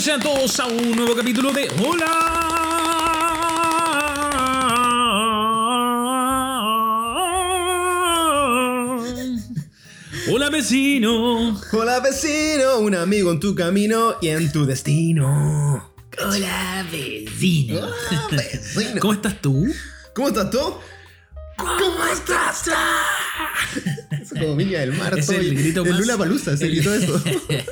Bienvenidos sean todos a un nuevo capítulo de Hola. Hola vecino. Hola vecino, un amigo en tu camino y en tu destino. Hola vecino. Hola, vecino. ¿Cómo estás tú? ¿Cómo estás tú? ¿Cómo estás? Como Viña del Mar. Es todo el grito el más. Lula Palusa, se el- gritó eso.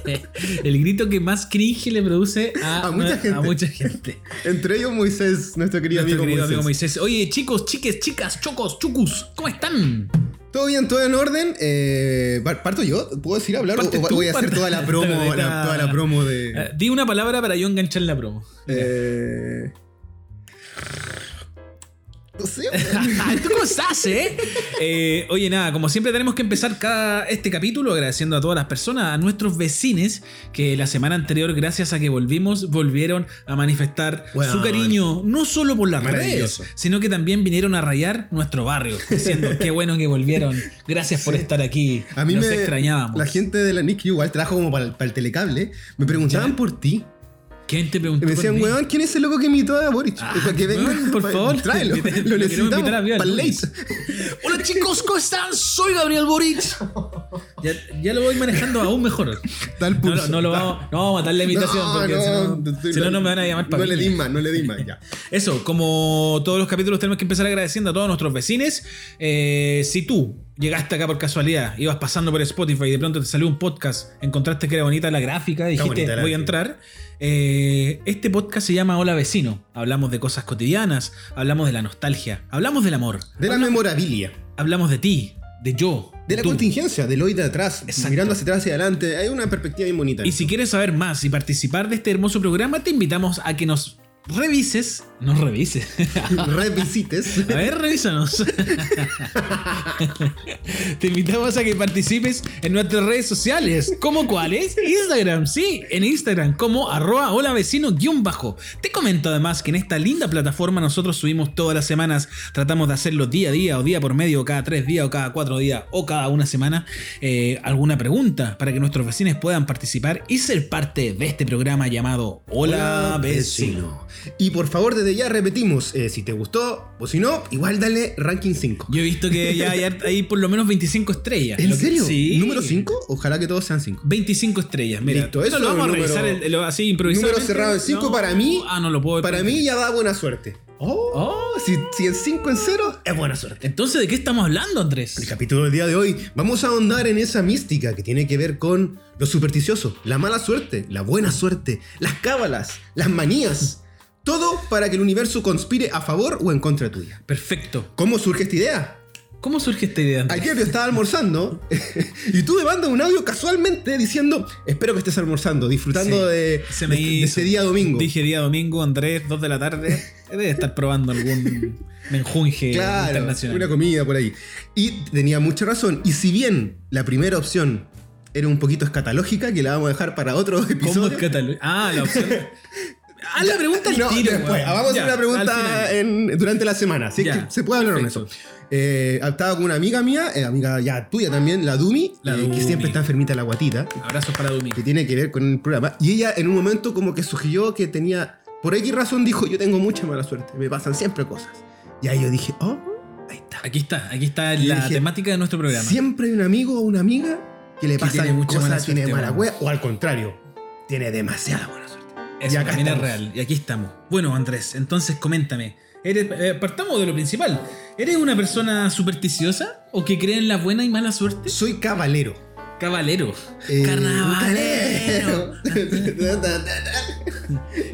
el grito que más cringe le produce a, A mucha gente. a mucha gente. Entre ellos Moisés, nuestro querido, Nuestro amigo, querido Moisés. amigo Moisés. Oye, chicos, chiques, chicas, chocos, chucus, ¿cómo están? Todo bien, todo en orden. Eh, par- ¿Parto yo? ¿Puedo decir hablar? Parte o tú, voy a hacer toda la promo, la- toda la promo de. Eh, di una palabra para yo enganchar la promo. Eh, no sé. ¿Tú cómo estás, eh? Eh, Oye, nada, como siempre tenemos que empezar cada este capítulo agradeciendo a todas las personas, a nuestros vecines que la semana anterior, gracias a que volvimos, volvieron a manifestar Bueno, su cariño, no solo por las redes, sino que también vinieron a rayar nuestro barrio, diciendo qué bueno que volvieron, gracias por estar aquí, A mí nos me. extrañábamos. La gente de la NIC igual trabajo como para, el- para el telecable. Me preguntaban Ya. por ti. ¿Quién te preguntó? Me decían, weón, ¿quién es el loco que imitó a Boric? Ah, Para que venga, weón, por favor, Tráelo. lo queremos Lo necesitamos para el late. Hola chicos, ¿cómo están? Soy Gabriel Boric. Ya, ya lo voy manejando aún mejor. Tal No, pulso. lo- no lo vamos, no vamos a matar la imitación No, porque no, si no- no, no me van a llamar para No le di más, no le di más, ya. Eso, como todos los capítulos tenemos que empezar agradeciendo a todos nuestros vecinos. Eh, si tú llegaste acá por casualidad, ibas pasando por Spotify y de pronto te salió un podcast, encontraste que era bonita la gráfica, dijiste la voy a entrar. Eh, este podcast se llama Hola Vecino. Hablamos de cosas cotidianas, hablamos de la nostalgia, hablamos del amor, De la memorabilia. hablamos de ti, de yo. De la tú. contingencia, del hoy de atrás. Exacto. Mirando hacia atrás y adelante. Hay una perspectiva bien bonita. Y si quieres saber más y participar de este hermoso programa, te invitamos a que nos revises. Nos revises. Revisites. A ver, revísanos. Te invitamos a que participes en nuestras redes sociales. ¿Cómo cuáles? Instagram, sí, en Instagram como arroba hola vecino guion bajo. Te comento además que en esta linda plataforma nosotros subimos todas las semanas, tratamos de hacerlo día a día o día por medio, o cada tres días o cada cuatro días o cada una semana, eh, alguna pregunta para que nuestros vecinos puedan participar y ser parte de este programa llamado Hola, vecino. Y por favor, desde ya repetimos, eh, si te gustó o si no, igual dale ranking 5. Yo he visto que ya hay, hay por lo menos 25 estrellas. ¿En que- serio? Sí. ¿Número 5? Ojalá que todos sean 5. 25 estrellas, mira. Listo, eso lo vamos a es revisar el- el- así improvisado. Número cerrado en 5 para mí. Ah, no lo puedo Para mí ya da buena suerte. Oh, Oh. si, si en 5 en 0 es buena suerte. Entonces, ¿de qué estamos hablando, Andrés? El capítulo del día de hoy vamos a ahondar en esa mística que tiene que ver con lo supersticioso, la mala suerte, la buena suerte, las cábalas, las manías. Todo para que el universo conspire a favor o en contra tuya. Perfecto. ¿Cómo surge esta idea? ¿Cómo surge esta idea, Andrés? Ayer yo estaba almorzando y tú me mandas un audio casualmente diciendo, espero que estés almorzando, disfrutando Sí, de, se me de- de hizo. ese día domingo. Dije día domingo, Andrés, 2 de la tarde. Debe estar probando algún menjunje claro, internacional. una comida por ahí. Y tenía mucha razón. Y si bien la primera opción era un poquito escatológica, que la vamos a dejar para otro ¿Cómo episodio. es Cataluña? Ah, la opción. Ah, la pregunta al No, tiro. después, vamos a hacer una pregunta en- durante la semana. Así Ya, que se puede hablar perfecto. eso. Eh, estaba con una amiga mía, eh, amiga ya tuya también, la Dumi, La eh, Dumi. que siempre está enfermita la guatita, Abrazos para Dumi. que tiene que ver con el programa. Y ella en un momento como que sugirió que tenía, por X razón dijo, yo tengo mucha mala suerte, me pasan siempre cosas. Y ahí yo dije, oh, ahí está. Aquí está, aquí está Y la dije, temática de nuestro programa. Siempre hay un amigo o una amiga que le Que pasa tiene cosas, mala tiene suerte, mala weón. wea, o al contrario, tiene demasiada. Eso Y acá también es estamos. real. Y aquí estamos. Bueno, Andrés, entonces coméntame. Eres, eh, partamos de lo principal. ¿Eres una persona supersticiosa o que cree en la buena y mala suerte? Soy cabalero. Cabalero. Eh, Carnavalero.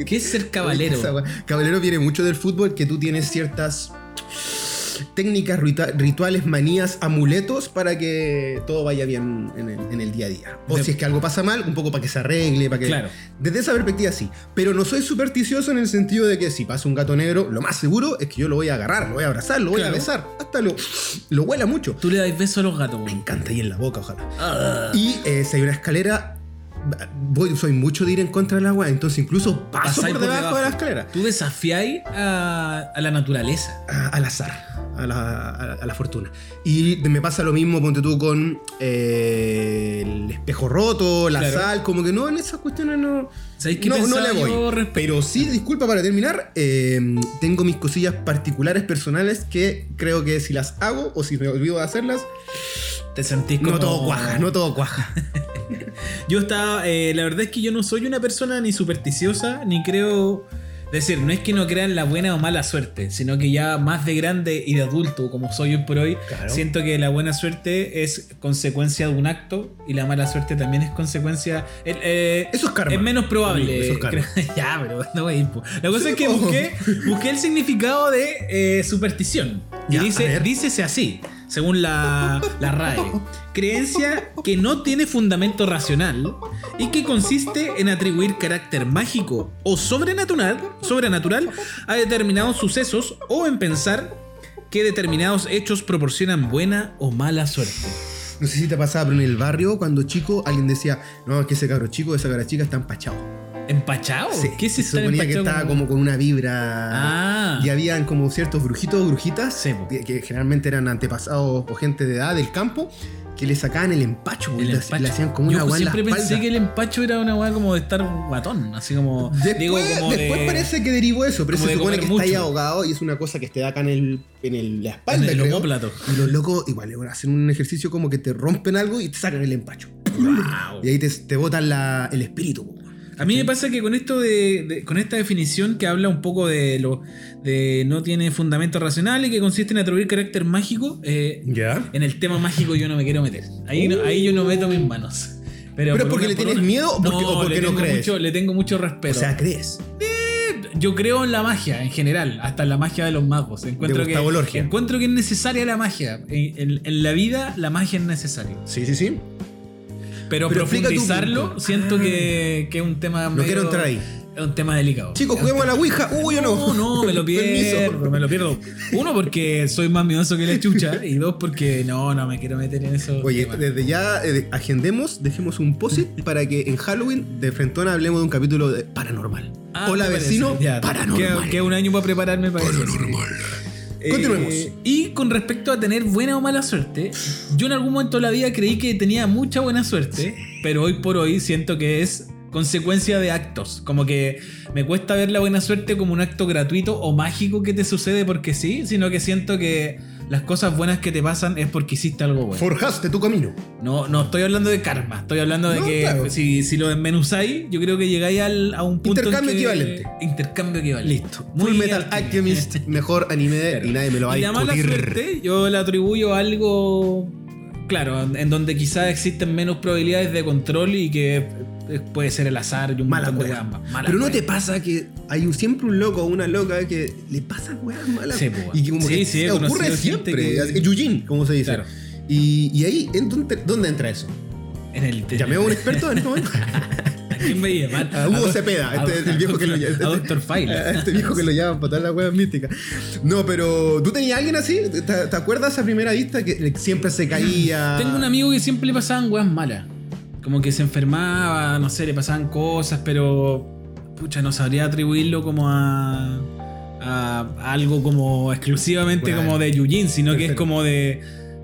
¿Qué es ser cabalero? Caballero viene mucho del fútbol que tú tienes ciertas técnicas, ritua- rituales, manías, amuletos para que todo vaya bien en el, en el día a día. O De- si es que algo pasa mal, un poco para que se arregle, para que... Claro. Desde esa perspectiva sí. Pero no soy supersticioso en el sentido de que si pasa un gato negro, lo más seguro es que yo lo voy a agarrar, lo voy a abrazar, lo voy Claro. a besar. Hasta lo, lo huela mucho. Tú le das beso a los gatos. Me encanta y en la boca, ojalá. Ah. Y eh, si hay una escalera, voy, soy mucho de ir en contra de la weá, entonces incluso paso Pasáis por debajo, de la escalera. Tú desafiáis a, a la naturaleza. A- al azar, a la, a la- a la fortuna. Y me pasa lo mismo, ponte tú, con eh, el espejo roto, la Claro. sal, como que no, en esas cuestiones no. ¿Sabéis qué no, no le voy. respecto? Pero sí, disculpa para terminar, eh, tengo mis cosillas particulares, personales, que creo que si las hago o si me olvido de hacerlas, Te sentís como... no todo cuaja, no todo cuaja. Yo estaba. eh, la verdad es que yo no soy una persona ni supersticiosa, ni creo. Decir, no es que no crea en la buena o mala suerte, sino que ya más de grande y de adulto, como soy hoy por hoy, Claro. siento que la buena suerte es consecuencia de un acto y la mala suerte también es consecuencia. el, eh, Eso es karma. Es menos probable. Amigo, eso es karma. ya, pero no voy a ir, po. La cosa Sí, es que busqué, busqué el significado de eh, superstición. Y Ya, a dice, dícese así, según la, la RAE. Creencia que no tiene fundamento racional y que consiste en atribuir carácter mágico o sobrenatural, sobrenatural a determinados sucesos o en pensar que determinados hechos proporcionan buena o mala suerte. No sé si te pasaba, pero en el barrio, cuando chico, alguien decía, no, es que ese cabro chico, esa cabra chica está empachado. ¿Empachado? ¿Qué es se suponía que estaba como con una vibra. Ah. Y habían como ciertos brujitos o brujitas, Sí, que, que generalmente eran antepasados o gente de edad del campo, que le sacaban el empacho, po, y El le, hacían como Yo una guay en la siempre pensé que el empacho era una weá como de estar guatón, así como. Después, digo, como después de- parece que derivó eso, pero se supone que está ahí ahogado y es una cosa que te da acá en, el, en el- la espalda. En el creo. omóplato. Y los locos, igual, hacen un ejercicio como que te rompen algo y te sacan el empacho. Wow. Y ahí te, te botan la- el espíritu. A mí me pasa que con esto de, de- con esta definición que habla un poco de lo de no tiene fundamento racional y que consiste en atribuir carácter mágico, eh, ¿Ya? en el tema mágico yo no me quiero meter. Ahí, no- ahí yo no meto mis manos. Pero, ¿Pero por porque le por tienes miedo o porque- o porque le no crees? Mucho, le tengo mucho respeto. O sea, ¿crees? yo creo en la magia en general, hasta en la magia de los magos. Encuentro, que, encuentro que es necesaria la magia. En, en- en la vida la magia es necesaria. Sí, sí, sí. Pero, Pero profundizarlo siento que, que es un tema No quiero entrar ahí. Es un tema delicado. Chicos, juguemos a la Ouija. Uy, yo no. No, no, me lo pierdo, me lo pierdo. Uno, porque soy más miedoso que la chucha. Y dos, porque no, no me quiero meter en eso. Oye, desde ya eh, agendemos, dejemos un post para que en Halloween de Frentona hablemos de un capítulo de paranormal. Ah, Hola vecino, Ya, paranormal. Queda, queda un año para prepararme para eso. Eh, Continuemos. y con respecto a tener buena o mala suerte, yo en algún momento de la vida creí que tenía mucha buena suerte, pero hoy por hoy siento que es consecuencia de actos. Como que me cuesta ver la buena suerte como un acto gratuito o mágico que te sucede porque sí, sino que siento que las cosas buenas que te pasan es porque hiciste algo bueno. Forjaste tu camino. No, no estoy hablando de karma, estoy hablando de No, que claro. si, si lo desmenuzáis, yo creo que llegáis al- a un punto. en Intercambio que- equivalente. Intercambio equivalente. Listo. Muy Full Metal. Alchemist, mejor anime Claro. y nadie me lo va a Y la mala discutir. suerte, yo le atribuyo a algo. Claro, en- donde quizás existen menos probabilidades de control y que puede ser el azar y un Mala de. Mala Pero no te pasa que hay siempre un loco o una loca que le pasan weas malas. Sí, pues, y que como sí, que sí, se ocurre siempre. que- Yujin, como se dice. Claro. Y, y ahí, ¿en dónde, ¿dónde entra eso? En el Llamé a un experto en este momento. ¿A quién mal? A Hugo do- Cepeda, a- este es el viejo que lo a llama. Dr. File. Este viejo que lo llaman para las weas místicas. No, pero ¿tú tenías alguien así? ¿Te, te acuerdas a primera vista que siempre se caía? Tengo un amigo que siempre le pasaban weas malas. Como que se enfermaba, no sé, le pasaban cosas, pero. Pucha, no sabría atribuirlo como a. a algo como exclusivamente Bueno, como de Yujin, sino que es como de.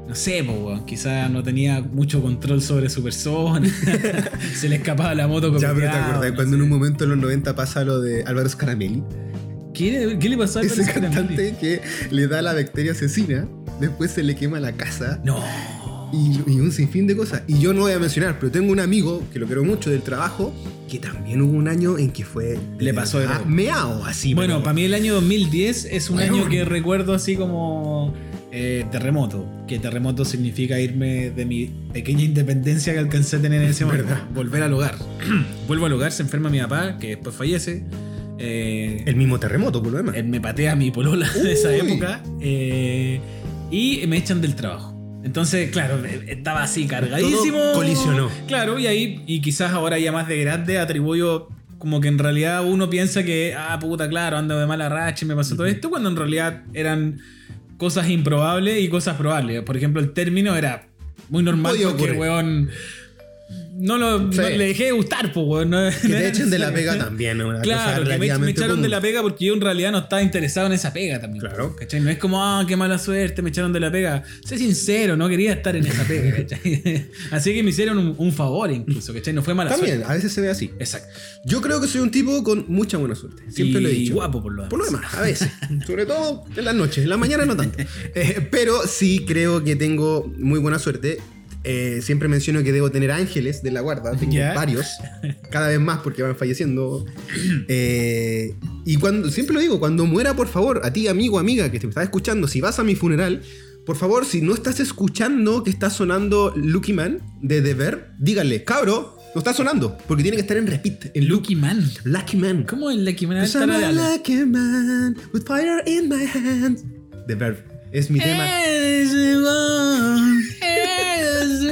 No sé, weón, quizás no tenía mucho control sobre su persona. se le escapaba la moto Ya, pero te acordás no cuando en un momento en los 90 pasa lo de Álvaro Scaramelli. ¿Qué, qué le pasó a Ese Carlos Caramelli? cantante que le da la bacteria asesina, después se le quema la casa No. Y, y un sinfín de cosas. Y yo no voy a mencionar, pero tengo un amigo que lo quiero mucho del trabajo, que también hubo un año en que fue. Le pasó de meao así. Bueno, pero- para mí el año 2010 es un año que recuerdo así como eh, terremoto. Que terremoto significa irme de mi pequeña independencia que alcancé a tener en ese momento. Verdad. Volver al hogar. Vuelvo al hogar, se enferma mi papá, que después fallece. Eh, El mismo terremoto, por lo demás. él me patea a mi polola de esa época. eh, y me echan del trabajo. Entonces, claro, eh, estaba así cargadísimo. Todo colisionó. Claro, y ahí, y quizás ahora ya más de grande, atribuyo como que en realidad uno piensa que, ah, puta, claro, ando de mala racha y me pasó todo esto, cuando en realidad eran cosas improbables y cosas probables. Por ejemplo, el término era muy normal Podía porque, weón, no, lo, Sí. no- le dejé de gustar, pues, weón. No, Que te echen de la pega también. Una Claro, cosa que me, echaron de la pega porque yo en realidad no estaba interesado en esa pega también. Claro. ¿cachai? No es como, ah, qué mala suerte, me echaron de la pega. Sé sincero, no quería estar en esa pega, ¿cachai? Así que me hicieron un, un favor incluso, ¿cachai? No fue mala También, suerte. a veces se ve así. Exacto. Yo creo que soy un tipo con mucha buena suerte. Siempre Y lo he dicho. guapo por lo demás. Por lo demás, a veces. Sobre todo en las noches. En la mañana no tanto. Eh, pero sí creo que tengo muy buena suerte. Eh, siempre menciono que debo tener ángeles de la guarda. Tengo varios. Cada vez más porque van falleciendo. Eh, y cuando siempre lo digo, cuando muera, por favor, a ti, amigo, amiga, que te estás escuchando, si vas a mi funeral, por favor, si no estás escuchando que está sonando Lucky Man de The Verb, díganle, cabro, no está sonando, porque tiene que estar en repeat, en loop. Lucky Man. Lucky Man. ¿Cómo es Lucky Man? Lucky man with fire in my hands. The Verb. Es mi tema.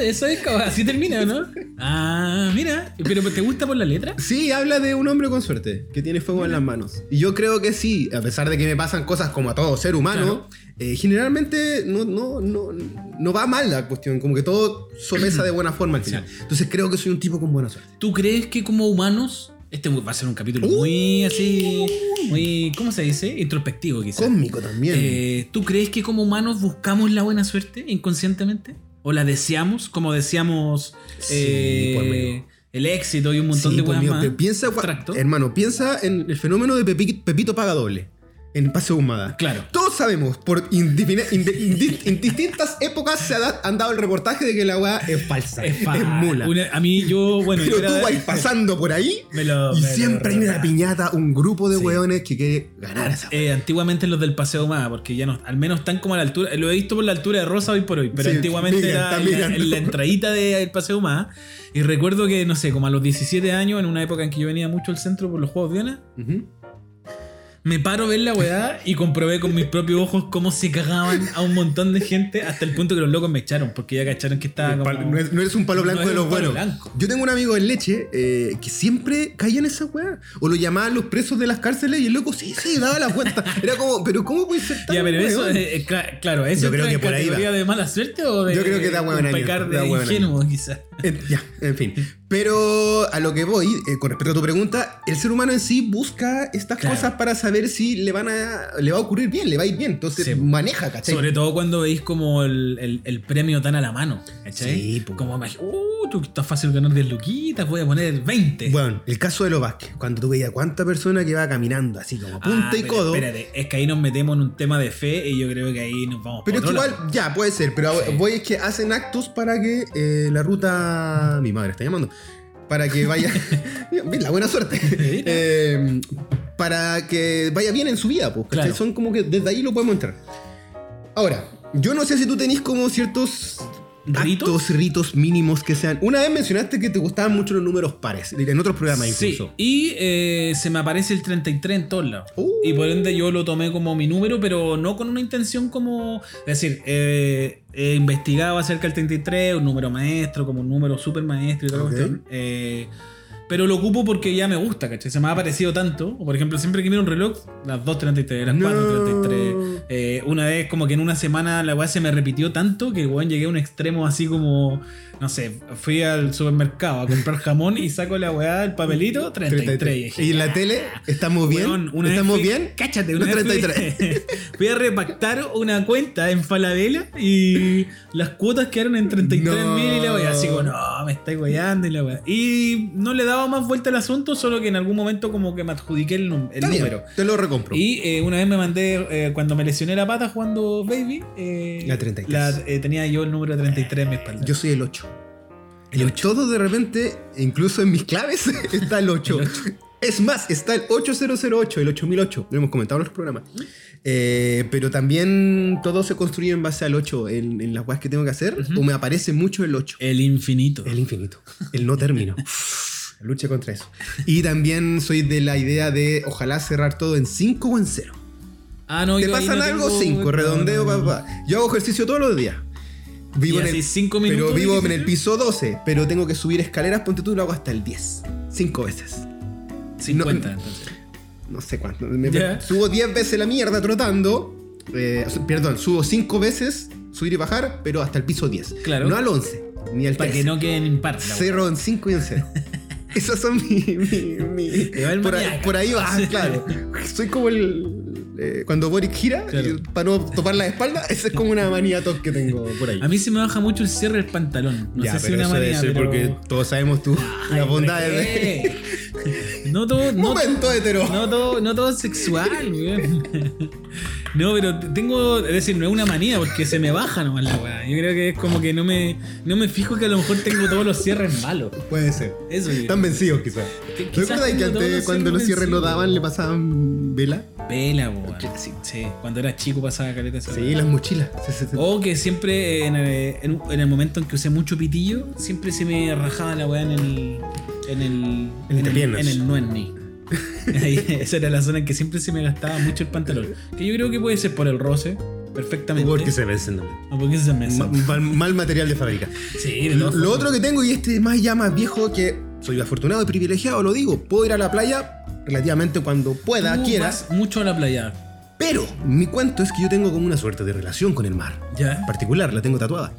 Eso es como, así termina, ¿no? Ah, mira. ¿Pero te gusta por la letra? Sí, habla de un hombre con suerte, que tiene fuego en las manos. Y yo creo que sí, a pesar de que me pasan cosas como a todo ser humano, eh, generalmente no, no, no, no va mal la cuestión, como que todo sopesa de buena forma al final. Entonces creo que soy un tipo con buena suerte. ¿Tú crees que como humanos, este va a ser un capítulo muy así, muy, ¿cómo se dice? Introspectivo quizás. Cósmico también. Eh, ¿Tú crees que como humanos buscamos la buena suerte inconscientemente? ¿O la deseamos como deseamos Sí, eh, el éxito y un montón Sí, de mío, más? piensa, Abstracto. hermano, piensa en el fenómeno de Pepi- Pepito Paga Doble. En Paseo Humada. Claro. Todos sabemos, por indifine- inde- indi- en distintas épocas se ha han dado el reportaje de que la weá es falsa. Es, fa- mula. una- a mí yo, bueno, Pero yo era- tú vas pasando por ahí lo- y siempre hay una piñata, un grupo de Sí. weones que quiere ganar esa. Eh, antiguamente los del Paseo Humada, porque ya no, al menos están como a la altura, lo he visto por la altura de Rosa hoy por hoy, pero Sí, antiguamente era en la, en la entradita del Paseo Humada. Y recuerdo que, no sé, como a los 17 años, en una época en que yo venía mucho al centro por los Juegos de Viena, Ujú. Me paro a ver la weá y comprobé con mis propios ojos cómo se cagaban a un montón de gente hasta el punto que los locos me echaron, porque ya cacharon que estaba como... no, es- no eres un palo blanco de los buenos. blanco. Yo tengo un amigo en leche eh, que siempre caía en esa weá. O lo llamaban los presos de las cárceles y el loco, sí, sí, daba la vuelta. Era como, pero ¿cómo puede ser tan Ya, pero eso, weón? eh, eh, cla- claro, ¿eso Yo creo que en por ahí va. categoría de mala suerte o de Yo creo que da pecar de ingenuo, quizás? Eh, ya, en fin. Pero a lo que voy, eh, con respecto a tu pregunta, el ser humano en sí busca estas Claro. cosas para saber si le van a le va a ocurrir bien, le va a ir bien. Entonces Sí. maneja, ¿cachai? Sobre todo cuando veis como el, el- el premio tan a la mano, ¿cachai? Sí, po. Como, imagi- uh, tú está fácil ganar 10 luquitas, voy a poner 20. Bueno, el caso de los Vázquez, cuando tú veías cuánta persona que va caminando así como punta Ah, y pero codo. Espérate, es que ahí nos metemos en un tema de fe y yo creo que ahí nos vamos Pero es por que otro igual, lado. ya, puede ser, pero Sí. voy es que hacen actos para que eh, la ruta. Mi madre está llamando. Para que vaya. Bien, la buena suerte. Eh, para que vaya bien en su vida, pues. Son como que desde ahí lo podemos entrar. Ahora, yo no sé si tú tenés como ciertos. ¿Ritos? Actos, ritos mínimos que sean. Una vez mencionaste que te gustaban mucho los números pares, en otros programas Sí, incluso. y eh, se me aparece el 33 en todos lados. Uh. Y por ende yo lo tomé como mi número, pero no con una intención como... Es decir, eh, he investigado acerca del 33, un número maestro, como un número super maestro y toda la Ok. cuestión. Eh, pero lo ocupo porque ya me gusta, ¿cachai? Se me ha aparecido tanto. O por ejemplo, siempre que miro un reloj, las 2.33, las No. 4.33. Eh, una vez como que en una semana la weá se me repitió tanto que weón llegué a un extremo así como, no sé, fui al supermercado a comprar jamón y saco la weá del papelito, 33. Y, dije, Y en la tele, ¿estamos bien? Weón, una vez ¿Estamos fui- bien? Cáchate, una No, vez fui- 33. Fui, a repactar una cuenta en Falabella y las cuotas quedaron en 33 No. mil y la weá así como, no, me estáis weyando y la weá. Y no le daba más vuelta al asunto, solo que en algún momento como que me adjudiqué el, num- el bien, número. te lo recompro. Y eh, una vez me mandé, eh, cuando me lesioné la pata jugando Baby, eh, La 33. la- eh, tenía yo el número 33 en mi espalda. Yo soy el 8. El 8. Todo de repente, incluso en mis claves, está el 8. El ocho. Es más, está el 8008, el 8008. Lo hemos comentado en los programas. Eh, pero también todo se construye en base al 8. En, en las weas que tengo que hacer, Ujú. o me aparece mucho el 8. El infinito. El infinito. El no término. Lucha contra eso. Y también soy de la idea de ojalá cerrar todo en 5 o en 0. Ah, no, ¿Te yo pasan no algo? tengo- 5, no, redondeo, no, no. papá. Yo hago ejercicio todos los días. Vivo ¿Y en el, cinco minutos pero vivo en el piso 12, pero tengo que subir escaleras, ponte tú, lo hago hasta el 10. 5 veces. 50 No- entonces. No sé cuánto. Me- Ya. Subo 10 veces la mierda trotando. Eh, perdón, subo 5 veces subir y bajar, pero hasta el piso 10. Claro. No al 11, ni al Para que 13. no queden impar. Cerro en 5 y en 0. Esos son mi. mi, mi- por, ahí, por ahí va, claro. Soy como el. eh, cuando Boric gira, Claro. para no topar la espalda, esa es como una manía tos que tengo por ahí. A mí se me baja mucho el cierre del pantalón. No ya, sé si una manía, pero... porque todos sabemos tú Ay, las bondades ¿por de. No todo, no, Momento hetero. no todo, no todo sexual, weón. No, pero tengo, es decir, no es una manía porque se me baja nomás la weá. Yo creo que es como que no me, no me fijo que a lo mejor tengo todos los cierres malos. Puede ser. Eso yo. Están vencidos, quizás. Que- quizás ¿Recuerdas que antes, los cuando los cierres no vencidos. daban, le pasaban vela? Pela, weón. Sí. Sí, cuando era chico pasaba caleta esa Sí, las mochilas. Sí, sí, sí. O que siempre en el, en- en el momento en que usé mucho pitillo, siempre se me rajaba la weá en el. En el. En el, Entrepiernas. en el nuenni. Esa era la zona en que siempre se me gastaba mucho el pantalón. Que yo creo que puede ser por el roce, perfectamente. Porque se vencen. O porque se Ma- Mal, mal material de fábrica. Sí, de Lo, formas. otro que tengo, y este es más ya más viejo, que soy afortunado y privilegiado, lo digo. Puedo ir a la playa relativamente cuando pueda, Tú quiera. vas mucho a la playa. Pero mi cuento es que yo tengo como una suerte de relación con el mar. ¿Ya? En particular, la tengo tatuada.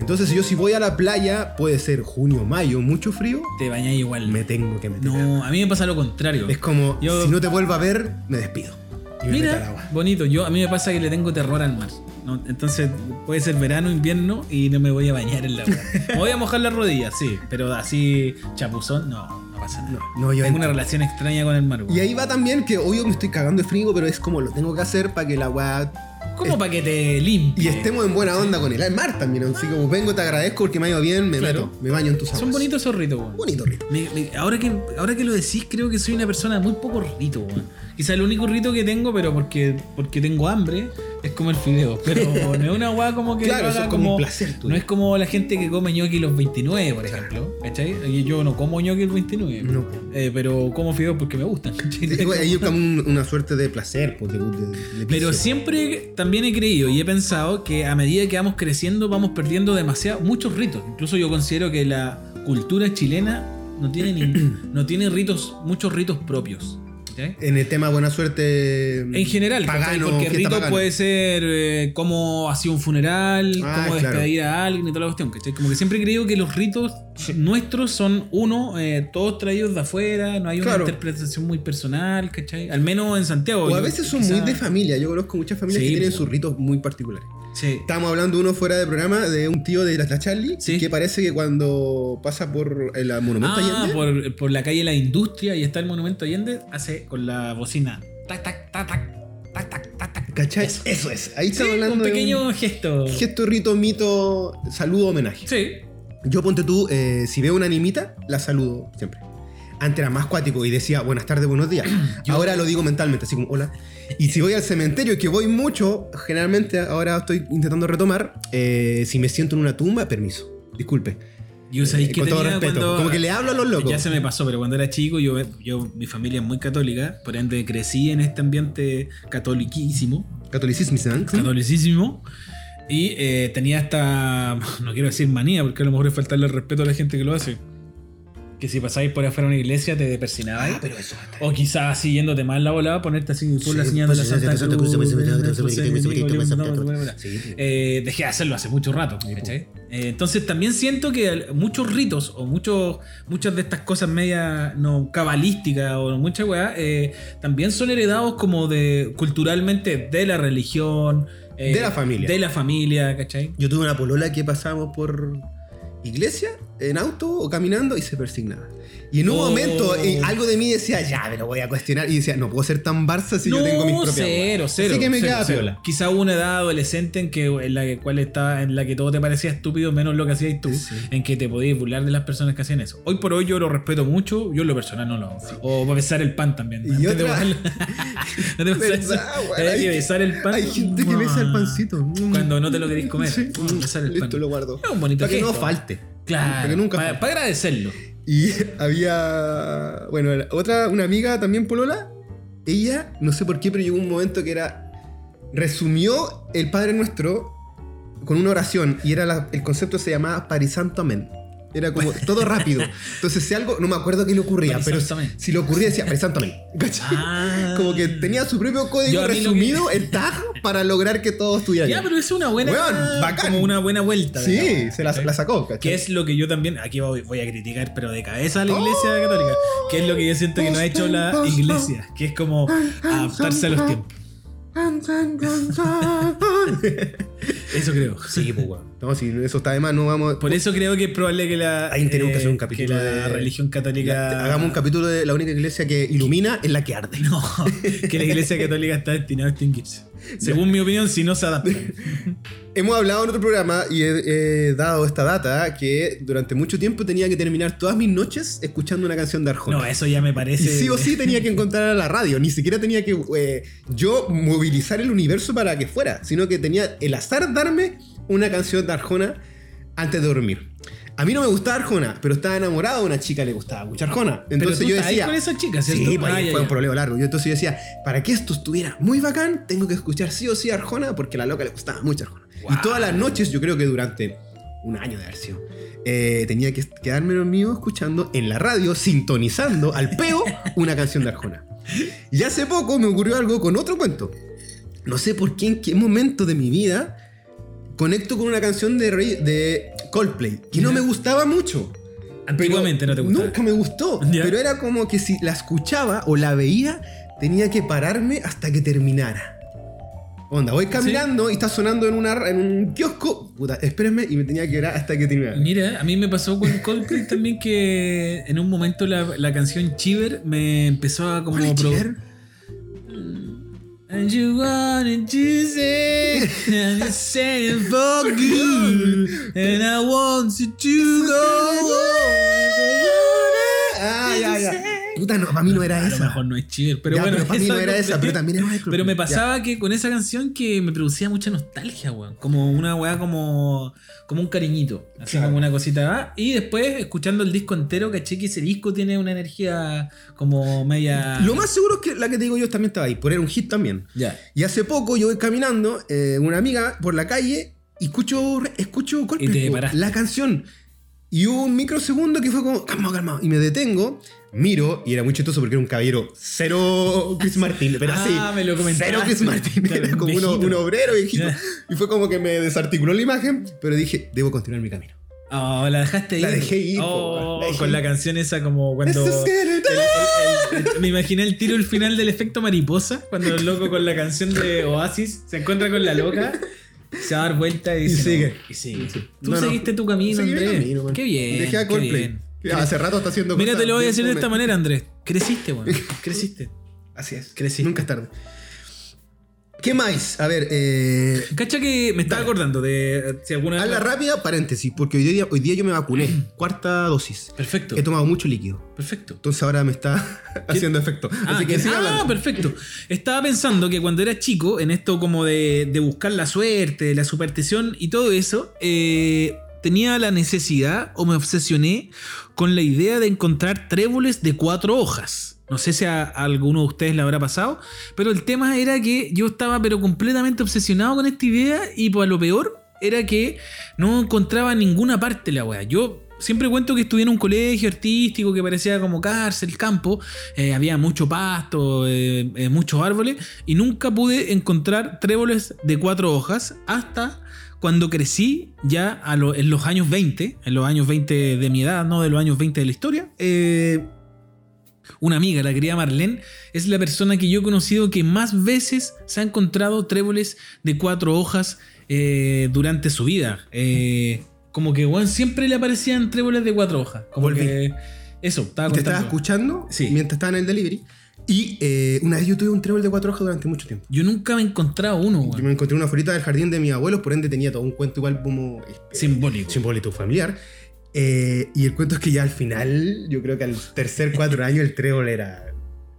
Entonces, yo si voy a la playa, puede ser junio, mayo, mucho frío, Te bañas igual. me tengo que meter. No, a mí me pasa lo contrario. Es como, Yo- si no te vuelvo a ver, me despido. Y me meto al Mira, agua. bonito. Yo a mí me pasa que le tengo terror al mar. ¿no? Entonces puede ser verano, invierno y no me voy a bañar en la. Me voy a mojar las rodillas, sí, pero así chapuzón, no, no pasa nada. No, yo tengo una relación extraña con el mar. güey. Y ahí va también que obvio me estoy cagando de frío, pero es como lo tengo que hacer para que la agua Como para que te limpie. Y estemos en buena onda con el mar también. Así como vengo, te agradezco porque me ha ido bien, me Claro. meto, me baño en tus aguas. Son bonitos esos ritos, güey. Bonito rito. Me- me- ahora, que, ahora que lo decís, creo que soy una persona muy poco rito, weón. Quizá el único rito que tengo, pero porque, porque tengo hambre, es comer fideos. Pero no es una weá como que. Claro, eso es como un placer tuyo. No es como la gente que come ñoqui los 29, por ejemplo. ¿Cachai? Yo no como ñoqui el 29. No. eh, pero como fideos porque me gustan. hay como un- una suerte de placer, pues, de, de- de Pero siempre también he creído y he pensado que a medida que vamos creciendo vamos perdiendo demasiado muchos ritos. Incluso yo considero que la cultura chilena no tiene ni- no tiene ritos muchos ritos propios. ¿Cachai? En el tema buena suerte. En general, porque fiesta rito puede ser eh, cómo hacía un funeral, Ah, cómo claro. despedir a alguien y toda la cuestión. ¿cachai? Como que siempre he creído que los ritos nuestros son, uno, eh, todos traídos de afuera, no hay una Claro. interpretación muy personal, ¿cachai? Al menos en Santiago. O a veces son quizá- muy de familia. Yo conozco muchas familias Sí, que tienen sus ritos muy particulares. Sí. Estábamos hablando uno fuera de programa de un tío de la, la Charlie Sí. que parece que cuando pasa por el monumento Ah, Allende. por, por la calle La Industria y está el Monumento Allende, hace con la bocina. Tac, tac, tac, tac, tac, tac, tac. ¿Cachai? Eso, es. Ahí Sí, estamos un hablando pequeño de gesto. un gesto, rito, mito, saludo, homenaje. Sí. Yo ponte tú, eh, si veo una animita, la saludo siempre. Antes era más cuático y decía buenas tardes, buenos días. Yo- Ahora lo digo mentalmente, así como hola. Y si voy al cementerio, que voy mucho, generalmente ahora estoy intentando retomar, eh, si me siento en una tumba, permiso. Disculpe. Yo sabéis Eh, que con todo respeto. cuando- Como que le hablo a los locos. Ya se me pasó, pero cuando era chico, yo, yo mi familia es muy católica, por ende crecí en este ambiente catoliquísimo, Catolicismo, ¿sí? catolicísimo. Y eh, tenía esta, no quiero decir manía, porque a lo mejor es faltarle el respeto a la gente que lo hace. Que si pasáis por afuera de una iglesia te persinabais. Ah, pero eso. O quizás siguiéndote mal la volada, ponerte así por la Sí, señal de la pues, Santa Cruz. Cruz, de- de- Santa eh, dejé de hacerlo hace mucho rato. ¿cachai? Eh, entonces también siento que muchos ritos o muchos, muchas de estas cosas media no cabalísticas o muchas weas eh, también son heredados como de culturalmente de la religión. eh, De la familia. De la familia, ¿cachai? Yo tuve una polola que pasábamos por iglesia en auto o caminando y se persignaba. Y en un Oh. momento eh, algo de mí decía, ya, me lo voy a cuestionar. Y decía, no puedo ser tan barça si yo tengo mis propias cero, weas". cero. Así que me cero. Quizá hubo una edad adolescente en que en la que cual estaba, en la que todo te parecía estúpido menos lo que hacías tú, Sí. en que te podías burlar de las personas que hacían eso. Hoy por hoy yo lo respeto mucho, yo en lo personal no lo hago. O para besar el pan también. Y otra- ¿No te? ¿Verdad, weón? Hay que besar el pan. Hay gente que besa el pancito. Mm. Cuando no te lo querés comer. Sí. Mm, besar el Listo, pan. lo guardo. Es un bonito Para que no falte. Claro. Para que nunca para agradecerlo. Y había, bueno, otra, una amiga también polola, ella, no sé por qué, pero llegó un momento que era, resumió el Padre Nuestro con una oración y era la- el concepto se llamaba Parisanto Amén. Era como todo rápido. Entonces, si algo, no me acuerdo qué le ocurría, pero si le ocurría decía, presántame. Ah. Como que tenía su propio código resumido, el tag, para lograr que todo estuviera Ya, pero es una buena. Bacán. Como una buena vuelta. Sí, se la, la sacó, ¿cachai? Que es lo que yo también, aquí voy, voy a criticar, pero de cabeza a la iglesia Oh. católica, que es lo que yo siento que no ha hecho la iglesia, que es como adaptarse a los tiempos. Eso creo. Sí, pues. No, si eso está de más, no vamos. Por eso creo que es probable que la, Ahí tenemos que hacer un eh, capítulo que la de- religión católica. Hagamos un capítulo de la única iglesia que ilumina es la que arde. No, que la iglesia católica está destinada a extinguirse. Según mi opinión, si no se adapta. Hemos hablado en otro programa y he, he dado esta data que durante mucho tiempo tenía que terminar todas mis noches escuchando una canción de Arjona. No, eso ya me y parece. sí o sí tenía que encontrar a la radio, ni siquiera tenía que eh, yo movilizar el universo para que fuera, sino que tenía el azar darme una canción de Arjona antes de dormir. A mí no me gustaba Arjona, pero estaba enamorado de una chica que le gustaba mucho Arjona. Entonces tú yo estás ahí decía. con esa chica, ¿cierto? Sí, pues, Ah, ya, fue un problema largo. Yo entonces yo decía, para que esto estuviera muy bacán, tengo que escuchar sí o sí a Arjona porque a la loca le gustaba mucho Arjona. Y todas las noches, yo creo que durante un año de haber sido, eh, tenía que quedarme dormido escuchando en la radio, sintonizando al peo una canción de Arjona. Y hace poco me ocurrió algo con otro cuento. No sé por qué, en qué momento de mi vida conecto con una canción de, Rey- de Coldplay que no me gustaba mucho. Antiguamente no te gustaba. Nunca me gustó. Ya. Pero era como que si la escuchaba o la veía, tenía que pararme hasta que terminara. Onda, voy caminando y está sonando en, una, en un kiosco. Puta, espérenme y me tenía que ver hasta que terminara. Mira, a mí me pasó con Coldplay también que en un momento la, la canción Chiver me empezó a como ¿Cuál es? And you wanted to say, and it's saying for good, and I want you to go. Ah, ya, ya. Puta, no, para mí no era A lo esa. mejor no es Chiver, pero Ya, bueno. pero para mí no esa- era esa, pero también era Michael Pero me pasaba que con esa canción que me producía mucha nostalgia, weón. Como una weá como, como un cariñito. Así Claro. como una cosita. ah, Y después, escuchando el disco entero, caché que ese disco tiene una energía como media. Lo más seguro es que la que te digo yo también estaba ahí, por era un hit también. Ya. Y hace poco yo voy caminando, eh, una amiga por la calle, y escucho, escucho Coldplay, la canción. Y hubo un microsegundo que fue como, calmado, calmado. Y me detengo, miro, y era muy chistoso porque era un caballero cero Chris Martin, pero así. Ah, me lo comentaste. Cero Chris Martin, Claro, era como uno- un obrero viejito. Y fue como que me desarticuló la imagen, pero dije, debo continuar mi camino. Oh, la dejaste ir. La dejé ir, po, Oh, la dejé con ir. la canción esa como cuando. El- el- el- me imaginé el tiro el final del efecto mariposa, cuando el loco con la canción de Oasis se encuentra con la loca, se va a dar vuelta y, Y dice, sigue. no, y sigue. Tú No, no. seguiste tu camino, Andrés. qué bien. Dejé a Coldplay. Ya, Hace rato está haciendo Mira, te lo voy a decir de esta manera, Andrés. Creciste, weón. Creciste. Así es. Creciste. Nunca es tarde. ¿Qué más? A ver, eh, Cacha que me estaba Dale. acordando de si alguna Hazla rápida, paréntesis, porque hoy día, hoy día yo me vacuné. Cuarta dosis. Perfecto. He tomado mucho líquido. Perfecto. Entonces ahora me está haciendo efecto. Ah, Así que siga ah, perfecto. Estaba pensando que cuando era chico, en esto como de, de buscar la suerte, la superstición y todo eso, eh, tenía la necesidad o me obsesioné con la idea de encontrar tréboles de cuatro hojas. No sé si a, alguno de ustedes le habrá pasado, pero el tema era que yo estaba pero completamente obsesionado con esta idea y por lo peor era que no encontraba en ninguna parte la weá. Yo siempre cuento que estudié en un colegio artístico que parecía como cárcel, campo, eh, había mucho pasto, eh, eh, muchos árboles y nunca pude encontrar tréboles de cuatro hojas hasta cuando crecí ya a lo- en los años 20, en los años 20 de mi edad, no de los años 20 de la historia. eh, una amiga, la querida Marlene, es la persona que yo he conocido que más veces se ha encontrado tréboles de cuatro hojas eh, durante su vida. Eh, como que weón, siempre le aparecían tréboles de cuatro hojas. Como Volví. que eso, estaba te estaba escuchando Sí. mientras estaba en el delivery. Y eh, una vez yo tuve un trébol de cuatro hojas durante mucho tiempo. Yo nunca me he encontrado uno, Yo weón. me encontré una florita del jardín de mis abuelos, por ende tenía todo un cuento igual como eh, Simbólico. simbólico familiar. Eh, y el cuento es que ya al final, yo creo que al tercer cuatro años el trébol era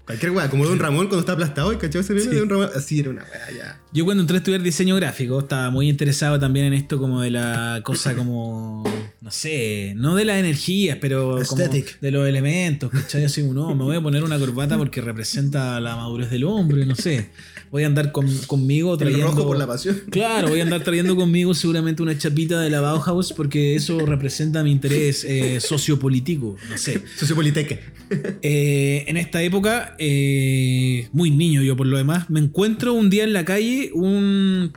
Cualquier weá, como Don Ramón cuando está aplastado, ¿y cachado ese meme Sí. de Don Ramón? Así era una weá ya. Yo cuando entré a estudiar diseño gráfico estaba muy interesado también en esto como de la cosa como, no sé, no de las energías, pero como de los elementos, ¿cachai? Así no, me voy a poner una corbata porque representa la madurez del hombre, no sé. Voy a andar con- conmigo El trayendo... rojo por la pasión. Claro, voy a andar trayendo conmigo seguramente una chapita de la Bauhaus porque eso representa mi interés eh, sociopolítico, no sé. Sociopoliteque. Eh, en esta época, eh, muy niño yo por lo demás, me encuentro un día en la calle un...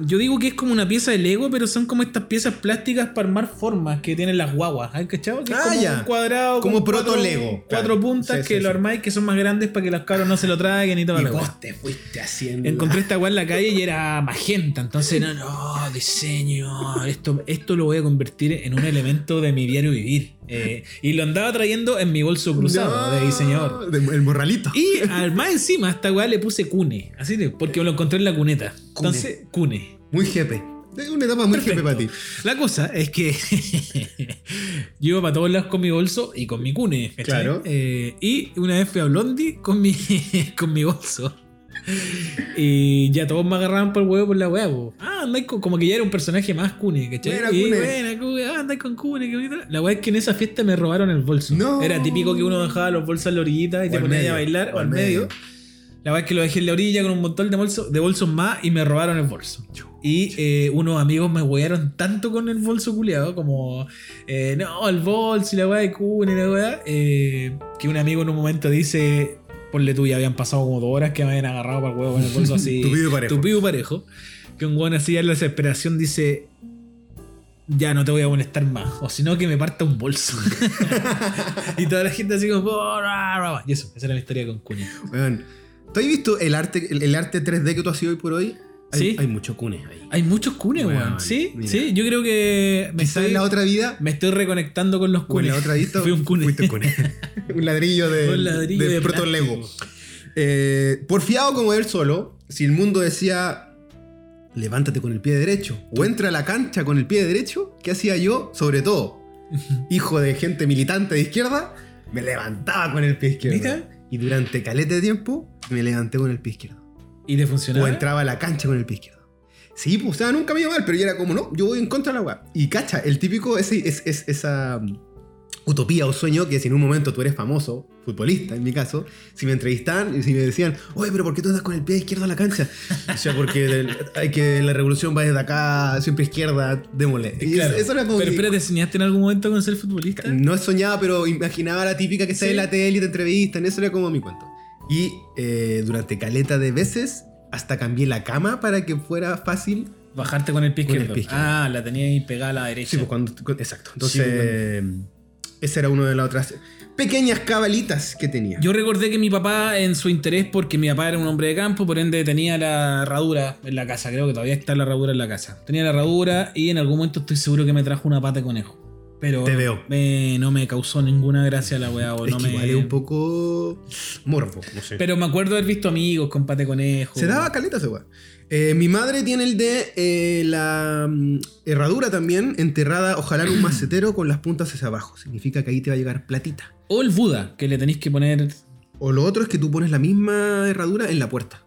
Yo digo que es como una pieza de Lego, pero son como estas piezas plásticas para armar formas que tienen las guaguas. ¿Has cachado? Que es Ah, como ya. un cuadrado. Como proto Lego, Cuatro claro. puntas Sí, que sí, lo armáis que son más grandes para que los cabros no se lo traguen y todo Y la vos te fuiste haciendo. Encontré esta weá en la calle y era magenta. Entonces, no, no, diseño. Esto, esto lo voy a convertir en un elemento de mi diario vivir. Eh, y lo andaba trayendo en mi bolso cruzado No, de diseñador. de- el morralito. Y al más encima a esta weá le puse cune. Así de, porque me lo encontré en la cuneta. Entonces, cune. Muy jepe. Es una etapa muy Perfecto. para ti. La cosa es que yo iba para todos lados con mi bolso y con mi cune. ¿cachai? Claro. Eh, y una vez fui a Blondie con mi, con mi bolso. Y ya todos me agarraban por el huevo por la po. Ah, andáis con, como que ya era un personaje más cune, ¿cachai? Buena, y Cune. buena, Cune, ah, andáis con cune, qué bonito. La weá es que en esa fiesta me robaron el bolso. No. Era típico que uno dejaba los bolsos en la orillita y O te ponías medio, a bailar o al medio. medio. La verdad es que lo dejé en la orilla con un montón de bolsos, de bolsos más y me robaron el bolso. Y eh, unos amigos me huearon tanto con el bolso culiado como, eh, no, el bolso y la weá de Kun y la weá, eh, que un amigo en un momento dice, ponle tú, ya habían pasado como dos horas que me habían agarrado para el huevo con el bolso así. Tupido y parejo. tupido y parejo. Que un weón así en la desesperación dice, ya no te voy a molestar más, o si no que me parta un bolso. y toda la gente así como, y eso, esa era mi historia con Kun. Weón, ¿tú has visto el arte, el, el arte 3D que tú has sido hoy por hoy? Hay, Sí. Hay muchos cunes ahí. Hay muchos cunes, Weón. Sí, mira. sí, yo creo que me estoy, en la otra vida. me estoy reconectando con los O en cunes. la otra vida. Fui un cune. Fuiste un cune. un ladrillo de. Un ladrillo de, de proto. Lego. Eh, porfiado como él solo, si el mundo decía. Levántate con el pie derecho. O entra a la cancha con el pie derecho. ¿Qué hacía yo? Sobre todo, hijo de gente militante de izquierda, me levantaba con el pie izquierdo. ¿Mira? Y durante calete de tiempo, me levanté con el pie izquierdo. ¿Y te O funcionaba? entraba a la cancha con el pie izquierdo. Sí, pues, o sea, nunca me iba mal, pero yo era como, no, yo voy en contra de la weá. Y cacha, el típico, ese, es, es- esa mm, utopía o sueño que si en un momento tú eres famoso, futbolista en mi caso, si me entrevistaban y si me decían, oye, pero ¿por qué tú andas con el pie izquierdo a la cancha? O sea, porque hay que la revolución va desde acá, siempre izquierda, démosle. Claro. eso era como Pero que- espera, ¿te soñaste en algún momento con ser futbolista? no soñaba, pero imaginaba la típica que sale Sí. en la tele y te entrevistan. Eso era como mi cuento. Y eh, durante caleta de veces, hasta cambié la cama para que fuera fácil. Bajarte con el pie izquierdo. Ah, la tenía ahí pegada a la derecha. Sí, pues cuando, exacto. Entonces, Sí, eh, esa era una de las otras pequeñas cabalitas que tenía. Yo recordé que mi papá, en su interés, porque mi papá era un hombre de campo, por ende tenía la herradura en la casa. Creo que todavía está la herradura en la casa. Tenía la herradura y en algún momento estoy seguro que me trajo una pata de conejo. Pero Te veo. me- no me causó ninguna gracia la weá. o es no que me... igual es un poco morbo, no sé. Pero me acuerdo haber visto amigos con pate conejo. Se daba caleta ese weá. Eh, mi madre tiene el de eh, la mm, herradura también, enterrada, ojalá en un macetero con las puntas hacia abajo. Significa que ahí te va a llegar platita. O el Buda, que le tenéis que poner. O lo otro es que tú pones la misma herradura en la puerta.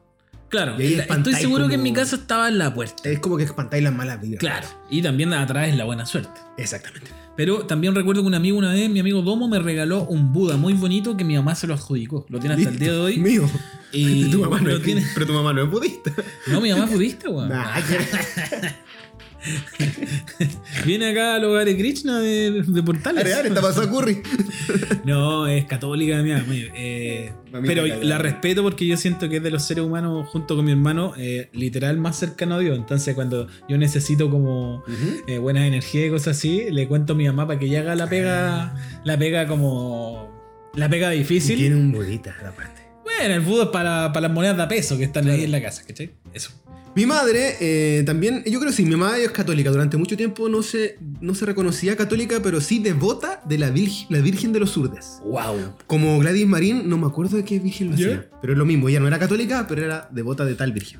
Claro, estoy seguro que en como- mi casa estaba en la puerta. Es como que espantáis las malas vibras. Claro. Y también atraes la buena suerte. Exactamente. Pero también recuerdo que un amigo una vez, mi amigo Domo, me regaló un Buda muy bonito que mi mamá se lo adjudicó. Lo tiene hasta el día de hoy. Mío. Y tu mamá no lo es, tiene- Pero tu mamá no es budista. No, mi mamá es budista, weón. Nah, Viene acá al hogar de Krishna de, de Portales. Está pasado curry. No, es católica, mi mamá. eh, pero la respeto porque yo siento que es de los seres humanos, junto con mi hermano, eh, literal más cercano a Dios. Entonces, cuando yo necesito como eh, buenas energías y cosas así, le cuento a mi mamá para que ella haga la pega, la pega como. La pega Y difícil. tiene un budita aparte. Bueno, el Buda es para, para las monedas de a peso que están ahí en la casa, ¿cachai? Eso. Mi madre eh, también, yo creo que sí, mi madre es católica. Durante mucho tiempo no se, no se reconocía católica, pero sí devota de la, virgen, la Virgen de los Surdes. ¡Wow! Como Gladys Marín, no me acuerdo de qué virgen lo hacía. Pero es lo mismo, ella no era católica, pero era devota de tal virgen.